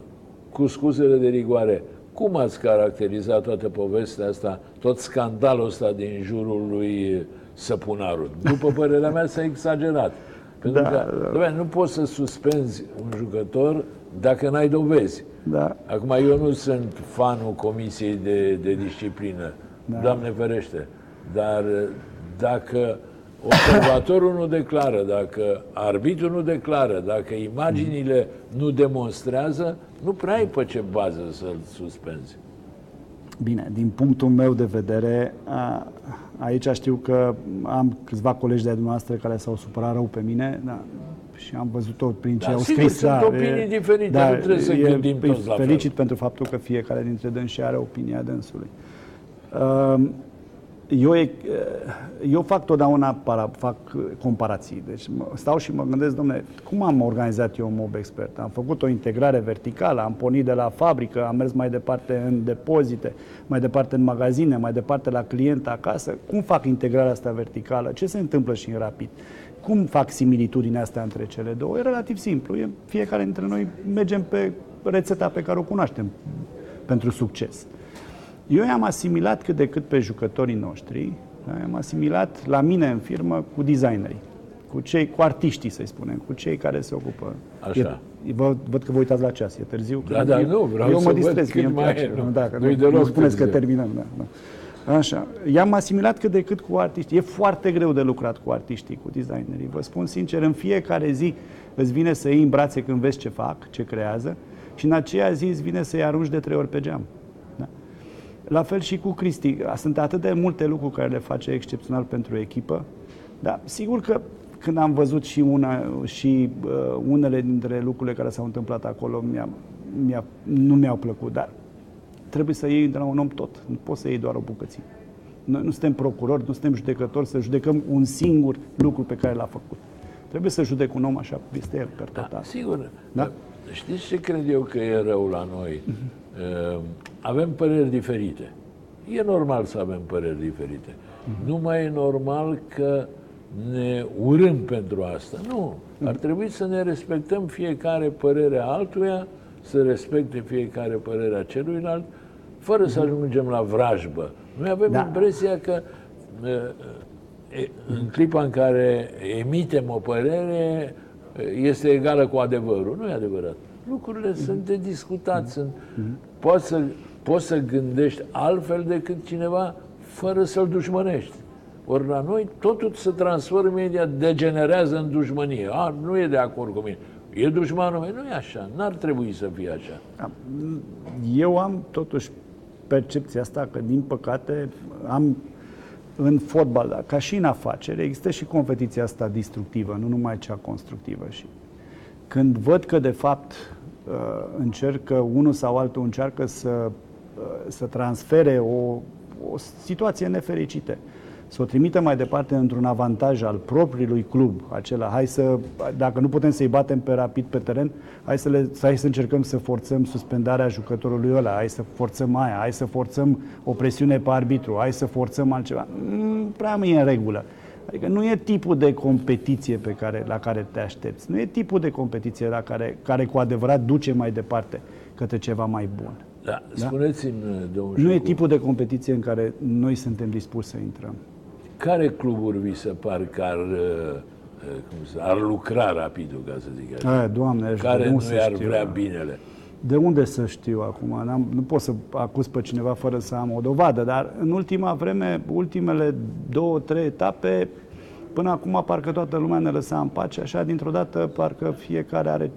cu scuzele de rigoare, cum ați caracterizat toată povestea asta, tot scandalul ăsta din jurul lui Săpunarul? După părerea mea s-a exagerat. Pentru da, că, da. nu poți să suspenzi un jucător dacă n-ai dovezi. Da. Acum, eu nu sunt fanul Comisiei de, de Disciplină, da. Doamne ferește, dar dacă observatorul nu declară, dacă arbitrul nu declară, dacă imaginile nu demonstrează, nu prea ai pe ce bază să-l suspenzi. Bine, din punctul meu de vedere, aici știu că am câțiva colegi de dumneavoastră care s-au supărat rău pe mine, da, și am văzut-o prin ce da, au sigur, scris. Sunt da, opinii diferite, da, nu trebuie să e, gândim toți la Felicit fel. pentru faptul că fiecare dintre dânsi are opinia dânsului. Uh, Eu, e- eu fac totdeauna para, fac comparații. Deci mă- stau și mă gândesc, domnule, cum am organizat eu Mob Expert? Am făcut o integrare verticală, am pornit de la fabrică, am mers mai departe în depozite, mai departe în magazine, mai departe la client acasă. Cum fac integrarea asta verticală? Ce se întâmplă și în rapid? Cum fac similitudinea asta între cele două? E relativ simplu. E, fiecare dintre noi mergem pe rețeta pe care o cunoaștem pentru succes. Eu i-am asimilat cât de cât pe jucătorii noștri, da? i-am asimilat la mine în firmă cu designerii, cu cei, cu artiștii, să spunem, cu cei care se ocupă. Așa. E, vă, văd că vă uitați la ceas, e târziu. Da, da, eu, nu, vreau eu să mă văd distrez, cât mie îmi mai place. e, nu. Dacă Nu-i nu, deloc nu spuneți că târziu. terminăm. Da, da. Așa. I-am asimilat cât de cât cu artiștii. E foarte greu de lucrat cu artiștii, cu designerii. Vă spun sincer, în fiecare zi îți vine să iei în brațe când vezi ce fac, ce creează și în aceea zi îți vine să-i arunci de trei ori pe geam. Da? La fel și cu Cristi. Sunt atât de multe lucruri care le face excepțional pentru echipă. Dar sigur că când am văzut și, una, și uh, unele dintre lucrurile care s-au întâmplat acolo, mi-a, mi-a, nu mi-au plăcut, dar trebuie să iei de la un om tot. Nu poți să iei doar o bucățică. Noi nu suntem procurori, nu suntem judecători să judecăm un singur lucru pe care l-a făcut. Trebuie să judec un om așa cum este el, per Da, total. sigur. Da? Știți ce cred eu că e rău la noi? Uh, Avem păreri diferite. E normal să avem păreri diferite. Nu mai e normal că ne urâm pentru asta. Nu. Ar trebui să ne respectăm fiecare părerea altuia, să respecte fiecare părerea celuilalt, fără să ajungem la vrajbă. Noi avem Da. impresia că uh, e- în clipa în care emitem o părere, este egală cu adevărul. Nu e adevărat. Lucrurile sunt de discutat. Sunt, poți, să, poți să gândești altfel decât cineva fără să-l dușmănești. Ori la noi totul se transformă imediat, degenerează în dușmănie. A, nu e de acord cu mine. E dușmanul meu. Nu e așa. N-ar trebui să fie așa. Da. Eu am totuși percepția asta că, din păcate, am în fotbal, dar ca și în afaceri, există și competiția asta destructivă, nu numai cea constructivă. Și când văd că, de fapt, uh, încercă, unul sau altul încearcă să, uh, să transfere o, o situație nefericită, să o trimită mai departe într-un avantaj al propriului club, acela, hai să, dacă nu putem să-i batem pe rapid pe teren, hai să, le, hai să încercăm să forțăm suspendarea jucătorului ăla, hai să forțăm aia, hai să forțăm o presiune pe arbitru, hai să forțăm altceva. Mm, prea nu e în regulă. Adică nu e tipul de competiție pe care, la care te aștepți. Nu e tipul de competiție la care, care cu adevărat duce mai departe către ceva mai bun. Da, spuneți-mi, domnul Nu e Șucu, tipul de competiție în care noi suntem dispuși să intrăm. care cluburi vi se par că ar, uh, uh, cum să, ar lucra rapidul, ca să zic așa? Aia, Doamne, ajută, care de nu unde să i-ar știu? vrea binele? De unde să știu acum? N-am, nu pot să acuz pe cineva fără să am o dovadă, dar în ultima vreme, ultimele două, trei etape, până acum parcă toată lumea ne lăsa în pace, așa dintr-o dată parcă fiecare are...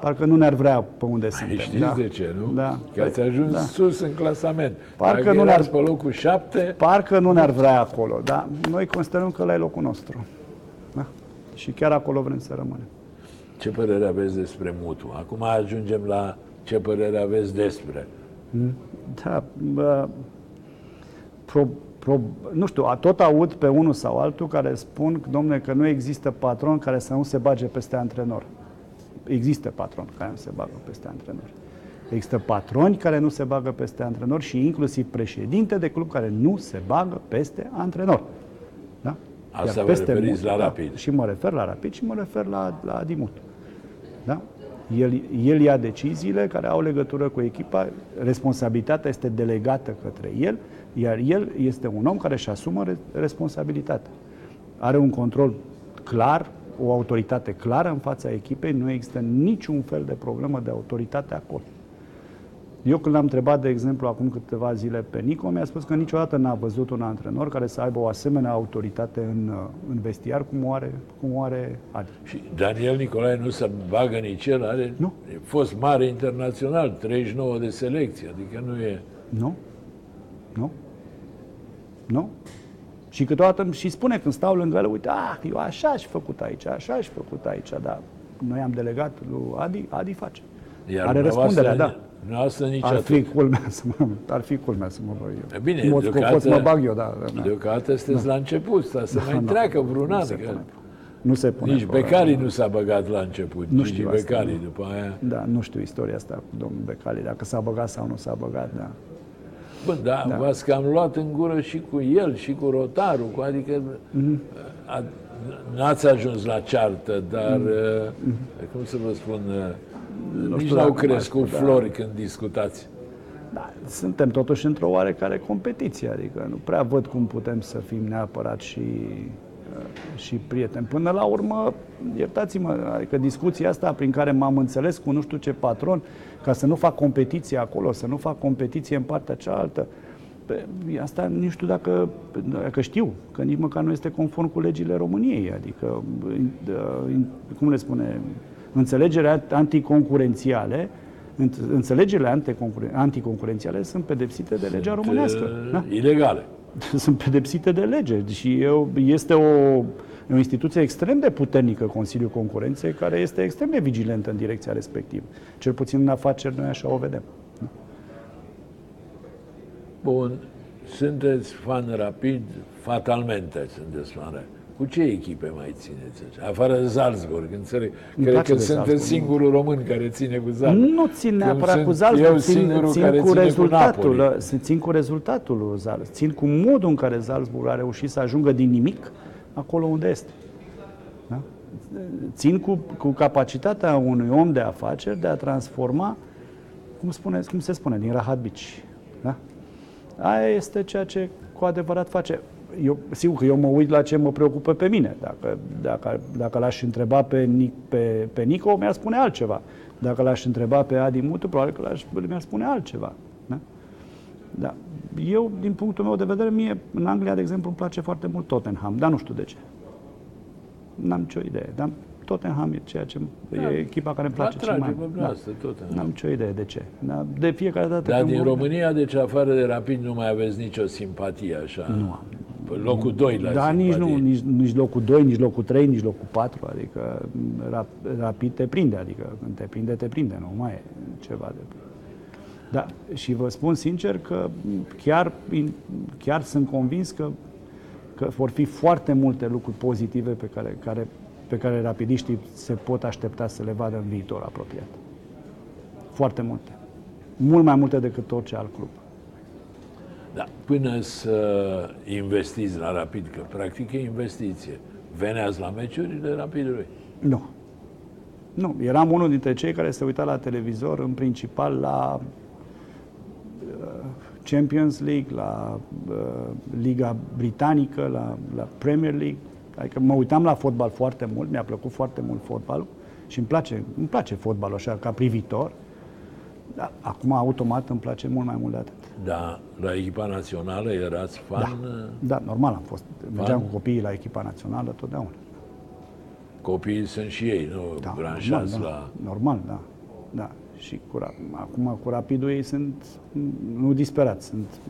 Parcă nu ne-ar vrea pe unde suntem. Știți da. de ce, nu? Da. Că ați ajuns Da. sus în clasament. Parcă Dacă nu erați ne-ar- pe locul șapte, Parcă nu ne-ar vrea acolo, dar noi considerăm că la e locul nostru. Da? Și chiar acolo vrem să rămânem. Ce părere aveți despre mutu? Acum ajungem la ce părere aveți despre. Da, bă, pro, pro, nu știu, a- tot aud pe unul sau altul care spun, domne, că nu există patron care să nu se bage peste antrenor. Există patron care nu se bagă peste antrenor. Există patroni care nu se bagă peste antrenor și inclusiv președinte de club care nu se bagă peste antrenor. Da? Asta Iar vă peste referiți mult- la da, Rapid. Și mă refer la Rapid și mă refer la, la Adimut. Da? El, el ia deciziile care au legătură cu echipa, responsabilitatea este delegată către el, iar el este un om care își asumă re- responsabilitatea. Are un control clar, o autoritate clară în fața echipei, nu există niciun fel de problemă de autoritate acolo. Eu când l-am întrebat, de exemplu, acum câteva zile pe Nico, mi-a spus că niciodată n-a văzut un antrenor care să aibă o asemenea autoritate în, uh, în vestiar cum o are, cum o are Adi. Și Daniel Nicolae nu se bagă nici el, are Nu. e fost mare internațional, 39 de selecție, adică nu e... Nu? Nu? Nu? Și câteodată îmi și spune când stau lângă el, uite, ah, eu așa aș făcut aici, așa aș făcut aici, dar noi am delegat lui Adi, Adi face. Iar Are dumneavoastră răspunderea, da. Noastră nici Ar fi atunci. culmea (laughs) să mă, ar fi culmea să mă bag eu. E bine, În mod deocamdată- scopos mă bag eu, da. da. Deocamdată sunteți la început, dar să mai da. treacă vreun Nu an. se că pune. Nu se pune. Nici problema. Becali nu s-a băgat la început. Nu nici știu asta, Becali nu. după aia. Da, nu știu istoria asta cu domnul Becali, dacă s-a băgat sau nu s-a băgat, da. Bă, da, da. v-ați cam luat în gură și cu el, și cu Rotaru, cu, adică Mhm. a, n-ați ajuns la ceartă, dar, Mhm. uh, cum să vă spun, uh, nici știu n-au dacă mai crescut spun, da. flori când discutați. Da, suntem totuși într-o oarecare competiție, adică nu prea văd cum putem să fim neapărat și, uh, și prieteni. Până la urmă, iertați-mă, adică discuția asta prin care m-am înțeles cu nu știu ce patron, ca să nu fac competiție acolo, să nu fac competiție în partea cealaltă, pe, asta nu știu dacă, dacă știu, că nici măcar nu este conform cu legile României, adică, uh, cum le spune, înțelegerea anticoncurențiale, Înț- Înțelegerile anticoncuren- anticoncurențiale sunt pedepsite de legea românească. Uh, Da? Ilegale. (laughs) Sunt pedepsite de lege și eu, este o, o instituție extrem de puternică, Consiliul Concurenței, care este extrem de vigilentă în direcția respectivă. Cel puțin în afaceri noi așa o vedem. Bun, sunteți fan rapid, fatalmente sunteți fan rapid. Cu ce echipe mai țineți? așa? Afară de Salzburg, înțeleg. Îmi Cred place că de sunteți Salzburg, singurul român care ține cu Salzburg. Nu țin Cum neapărat sunt cu Salzburg, Eu țin, singurul țin care cu ține rezultatul, cu Napoli. ă, țin cu rezultatul lui Salzburg, țin cu modul în care Salzburg a reușit să ajungă din nimic acolo unde este. Da? Țin cu, cu capacitatea unui om de afaceri de a transforma, cum, spune, cum se spune, din rahat bici. Da? Aia este ceea ce cu adevărat face. Eu, sigur că eu mă uit la ce mă preocupă pe mine. Dacă, dacă, dacă l-aș întreba pe, Nic, pe, pe Nico, mi-ar spune altceva. Dacă l-aș întreba pe Adi Mutu, probabil că l-aș, mi-ar spune altceva. Da? Da. Eu, din punctul meu de vedere, mie, în Anglia, de exemplu, îmi place foarte mult Tottenham, dar nu știu de ce. N-am nicio idee, dar Tottenham e ceea ce e echipa care îmi place cel Atrage mai pe Da. asta, Tottenham. N-am nicio idee de ce. Dar de fiecare dată Dar când din mă- România, deci afară de Rapid, nu mai aveți nicio simpatie așa? Nu am. Pe locul 2 la Da, simpatie. nici, nu, nici, nici locul 2, nici locul 3, nici locul 4, adică rap, rapid te prinde, adică când te prinde, te prinde, nu mai e ceva de... Da, și vă spun sincer că chiar, chiar sunt convins că, că vor fi foarte multe lucruri pozitive pe care, care, pe care rapidiștii se pot aștepta să le vadă în viitor apropiat. Foarte multe. Mult mai multe decât orice alt club. Da, până să investiți la Rapid, că practic e investiție, veneați la meciurile Rapidului. Nu. Nu, eram unul dintre cei care se uita la televizor în principal la uh, Champions League, la uh, Liga Britanică, la, la Premier League. Adică mă uitam la fotbal foarte mult, mi-a plăcut foarte mult fotbalul și îmi place, îmi place fotbalul așa ca privitor. Dar acum automat îmi place mult mai mult de atât. Da, la echipa națională erați fan, da. Da, normal am fost. Mergeam cu copiii la echipa națională totdeauna. copiii sunt și ei, nu Da, branșați normal, la... da, normal, da. da. Și cu, ra- acum cu rapidul ei sunt nu disperați, sunt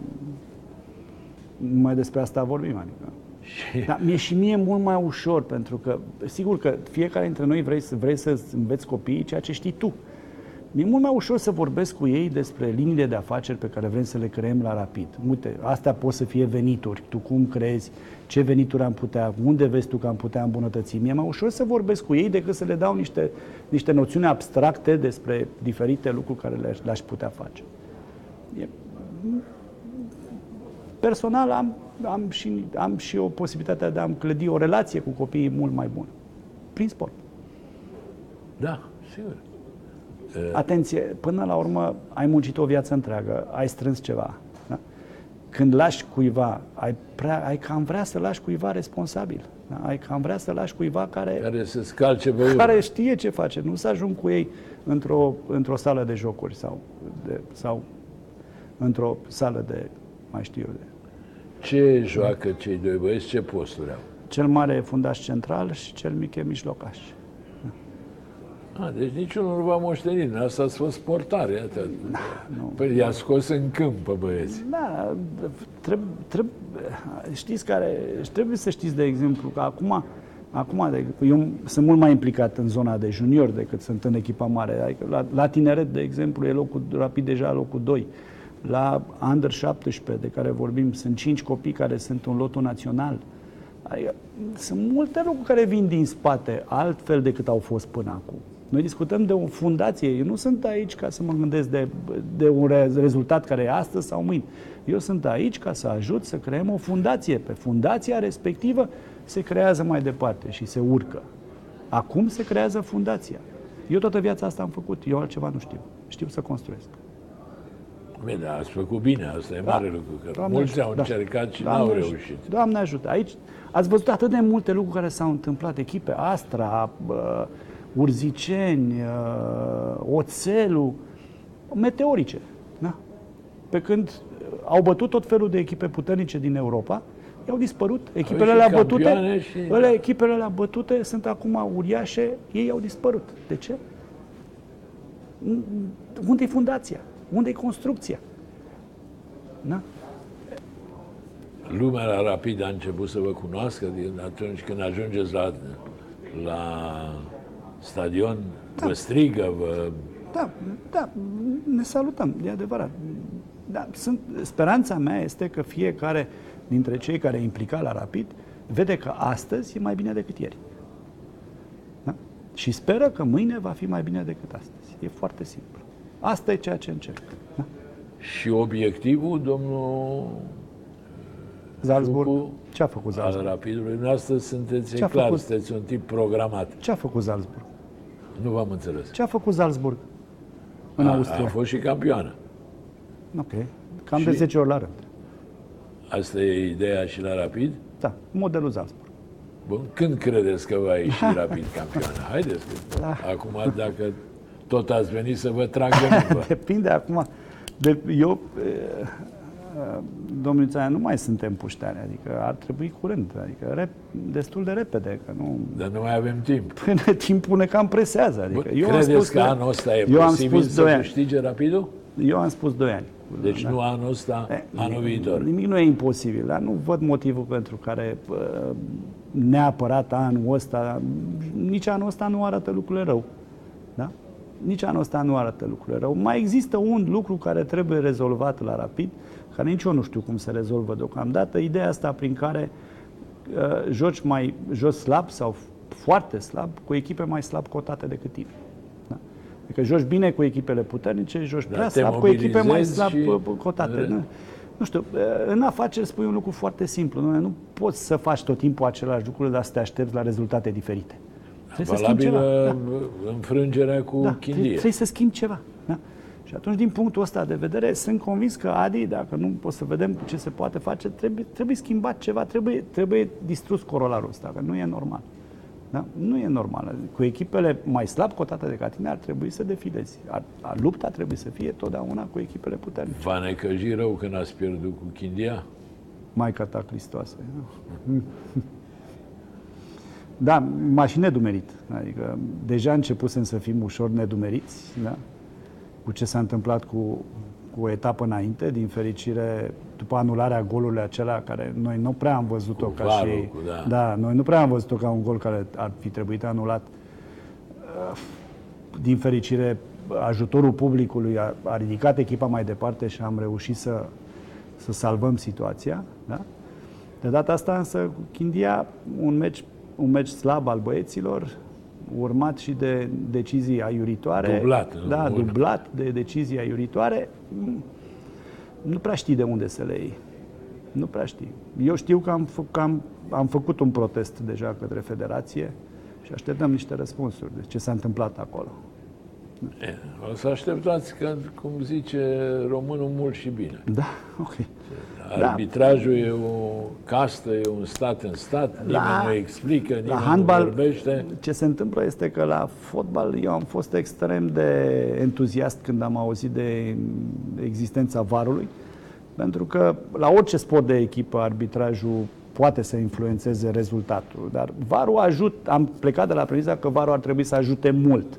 numai despre asta vorbim, adică. Și Dar mie și mie e mult mai ușor, pentru că, sigur că fiecare dintre noi vrei, să- vrei să înveți copiii ceea ce știi tu. Mi-e mult mai ușor să vorbesc cu ei despre liniile de afaceri pe care vrem să le creăm la Rapid. Uite, astea pot să fie venituri. Tu cum crezi? Ce venituri am putea? Unde vezi tu că am putea îmbunătăți? Mi-e mai ușor să vorbesc cu ei decât să le dau niște, niște noțiuni abstracte despre diferite lucruri care le-aș, le-aș putea face. E, personal am, am, și, am și o posibilitate de a-mi clădi o relație cu copiii mult mai bună. Prin sport. da, sigur. Atenție, până la urmă ai muncit o viață întreagă, ai strâns ceva. Da? Când lași cuiva, ai, prea, ai cam vrea să lași cuiva responsabil. Da? Ai cam vrea să lași cuiva care, Care să scalce pe urmă. care știe ce face. Nu să ajung cu ei într-o, într-o sală de jocuri sau, de, sau într-o sală de, mai știu eu, de... Ce joacă cei doi băieți, ce posturi au? Cel mare e fundaș central și cel mic e mijlocaș. A, deci niciunul nu va moșteni. Asta ați fost portare, iată. nu. Păi i-a scos în câmp pe băieți. Da, trebuie, trebuie, știți care, trebuie să știți, de exemplu, că acum Acum, de, eu sunt mult mai implicat în zona de junior decât sunt în echipa mare. Adică la, la tineret, de exemplu, e locul rapid deja locul 2. La Under 17, de care vorbim, sunt 5 copii care sunt în lotul național. Adică, sunt multe lucruri care vin din spate, altfel decât au fost până acum. Noi discutăm de o fundație. Eu nu sunt aici ca să mă gândesc de, de un rezultat care e astăzi sau mâine. Eu sunt aici ca să ajut să creăm o fundație. Pe fundația respectivă se creează mai departe și se urcă. Acum se creează fundația. Eu toată viața asta am făcut, eu altceva nu știu. Știu să construiesc. Bine, ați făcut bine, asta e da. mare lucru, că Doamne mulți ajută. au da. încercat și Doamne n-au reușit. Doamne ajută. Aici ați văzut atât de multe lucruri care s-au întâmplat. Echipe Astra, uh, Urziceni, uh, Oțelul, meteorice. Da? Pe când au bătut tot felul de echipe puternice din Europa, au dispărut. Echipele alea bătute, și... alea, echipele alea bătute sunt acum uriașe, ei au dispărut. De ce? Unde e fundația? Unde e construcția? Da? Lumea la rapid a început să vă cunoască din atunci când ajungeți la, la stadion, da. vă strigă, vă... Da, da, ne salutăm, e adevărat. Da, sunt, speranța mea este că fiecare dintre cei care e implicat la Rapid vede că astăzi e mai bine decât ieri. Da? Și speră că mâine va fi mai bine decât astăzi. E foarte simplu. Asta e ceea ce încerc. Da? Și obiectivul, domnul Salzburg. Ce a făcut Salzburg? Al Rapidului. Astăzi sunteți Ce clar, făcut? sunteți un tip programat. Ce a făcut Salzburg? Nu v-am înțeles. Ce a făcut Salzburg în a, Austria? A fost și campioană. Ok. Cam și... de 10 ori la rând. Asta e ideea și la Rapid? Da, modelul Salzburg. Bun, când credeți că va ieși (laughs) Rapid campioană? Haideți, da. acum dacă tot ați venit să vă trag de (laughs) Depinde acum. De, eu, domnul Țaia, nu mai suntem puștani, adică ar trebui curând, adică rep, destul de repede, că nu... Dar nu mai avem timp. (laughs) Până timpul ne cam presează, adică Bă, eu credeți am spus că, că anul ăsta e eu posibil am spus să câștige Rapidul? Eu am spus 2 ani. Deci da. nu anul ăsta, e, anul viitor. Nimic nu e imposibil, dar nu văd motivul pentru care neapărat anul ăsta, nici anul ăsta nu arată lucrurile rău. Da? Nici anul ăsta nu arată lucrurile rău. Mai există un lucru care trebuie rezolvat la rapid, care nici eu nu știu cum se rezolvă deocamdată, ideea asta prin care uh, joci mai jos slab sau foarte slab cu echipe mai slab cotate decât tine. Adică joci bine cu echipele puternice, joci da, prea slab cu echipe mai slab și... cotate. Nu? nu știu, în afaceri spui un lucru foarte simplu. Nu, nu poți să faci tot timpul același lucru, dar să te aștepți la rezultate diferite. Trebuie să schimbi ceva. Da. înfrângerea cu da, chindie. Trebuie să schimbi ceva. Da? Și atunci, din punctul ăsta de vedere, sunt convins că Adi, dacă nu pot să vedem ce se poate face, trebuie, trebuie schimbat ceva, trebuie, trebuie distrus corolarul ăsta, că nu e normal. Da? Nu e normal. Cu echipele mai slab cotate de tine ar trebui să defilezi. Ar, ar, lupta trebuie să fie totdeauna cu echipele puternice. Va necăji rău când ați pierdut cu Chindia? Maica ta Cristoase. Da, mașini nedumerit. Adică deja începusem să fim ușor nedumeriți, da? Cu ce s-a întâmplat cu cu o etapă înainte, din fericire, după anularea golului acela, care noi nu prea am văzut-o ca varul, și... Cu, da. da, noi nu prea am văzut-o ca un gol care ar fi trebuit anulat. Din fericire, ajutorul publicului a, a ridicat echipa mai departe și am reușit să, să salvăm situația. Da? De data asta însă, Chindia, un meci, un meci slab al băieților, urmat și de decizii aiuritoare. Dublat. Da, urmă. dublat de decizii aiuritoare. Nu prea știi de unde să le iei. Nu prea știi. Eu știu că am, fă, că am, am făcut un protest deja către federație și așteptăm niște răspunsuri de ce s-a întâmplat acolo. O să așteptați că, cum zice românul, mult și bine. Da, ok. Arbitrajul da. e o castă, e un stat în stat, nimeni la, nu explică, nimeni la handball, nu vorbește. Ce se întâmplă este că la fotbal eu am fost extrem de entuziast când am auzit de existența varului, pentru că la orice sport de echipă arbitrajul poate să influențeze rezultatul, dar varul ajut, am plecat de la premisa că varul ar trebui să ajute mult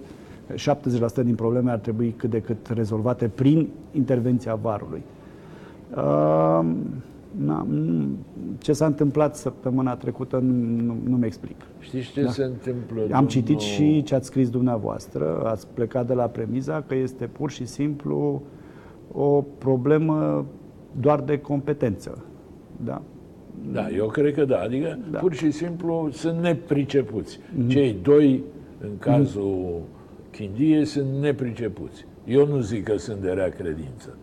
70% din probleme ar trebui cât de cât rezolvate prin intervenția varului. Uh, Na, nu, ce s-a întâmplat săptămâna trecută nu, nu, nu-mi explic. Știți ce Da. se întâmplă? Am citit domnul- și ce ați scris dumneavoastră, ați plecat de la premiza că este pur și simplu o problemă doar de competență. Da. Da, eu cred că da. Adică, da. Da. pur și simplu, sunt nepricepuți. Mm-hmm. Cei doi, în cazul mm-hmm. Chindie, sunt nepricepuți. Eu nu zic că sunt de rea credință.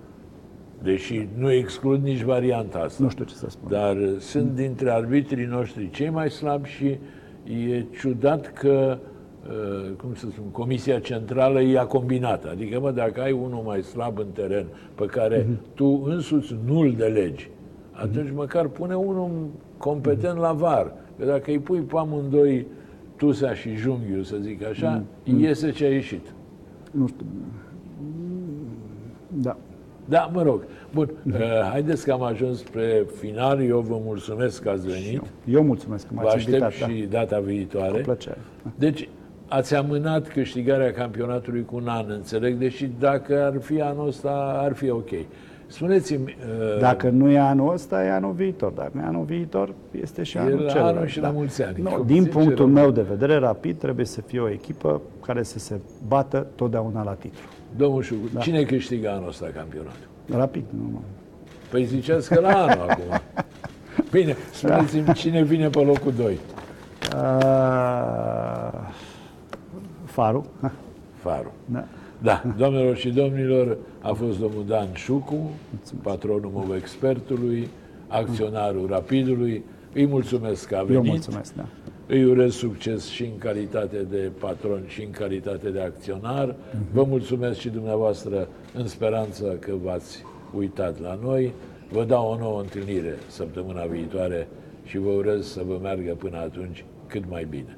Deși nu exclud nici varianta asta. Nu știu ce să spun. Dar uh, sunt dintre arbitrii noștri cei mai slabi și e ciudat că, uh, cum să spun, Comisia Centrală i-a combinat. Adică, mă, dacă ai unul mai slab în teren, pe care tu însuți nu-l delegi, atunci măcar pune unul competent la var. Că dacă îi pui pe amândoi Tusa și Junghiu, să zic așa, iese ce a ieșit. Nu știu. Da. Da, mă rog. Bun, uh, haideți că am ajuns spre final. Eu vă mulțumesc că ați venit. Eu mulțumesc că Vă m-ați aștept invitat. și data viitoare. Da. Cu plăcere. Deci, ați amânat câștigarea campionatului cu un an, înțeleg, deși dacă ar fi anul ăsta, ar fi ok. Spuneți-mi, uh, Dacă nu e anul ăsta, e anul viitor. Dacă nu e anul viitor, este și E anul la celălalt. anul și la mulți ani. Nu, Cum din zice punctul Român. meu de vedere, Rapid trebuie să fie o echipă care să se bată totdeauna la titlu. domnul Șugu, cine câștigă anul ăsta campionatul? Rapid, nu mă. Păi ziceați că la anul acum. (laughs) Bine, spuneți-mi cine vine pe locul 2. Uh, Faru. Faru. Da. Da, doamnelor și domnilor, a fost domnul Dan Șucu, patronul meu expertului, acționarul Rapidului. Îi mulțumesc că a Eu venit. mulțumesc, da. Îi urez succes și în calitate de patron și în calitate de acționar. Vă mulțumesc și dumneavoastră în speranță că v-ați uitat la noi. Vă dau o nouă întâlnire săptămâna viitoare și vă urez să vă meargă până atunci cât mai bine.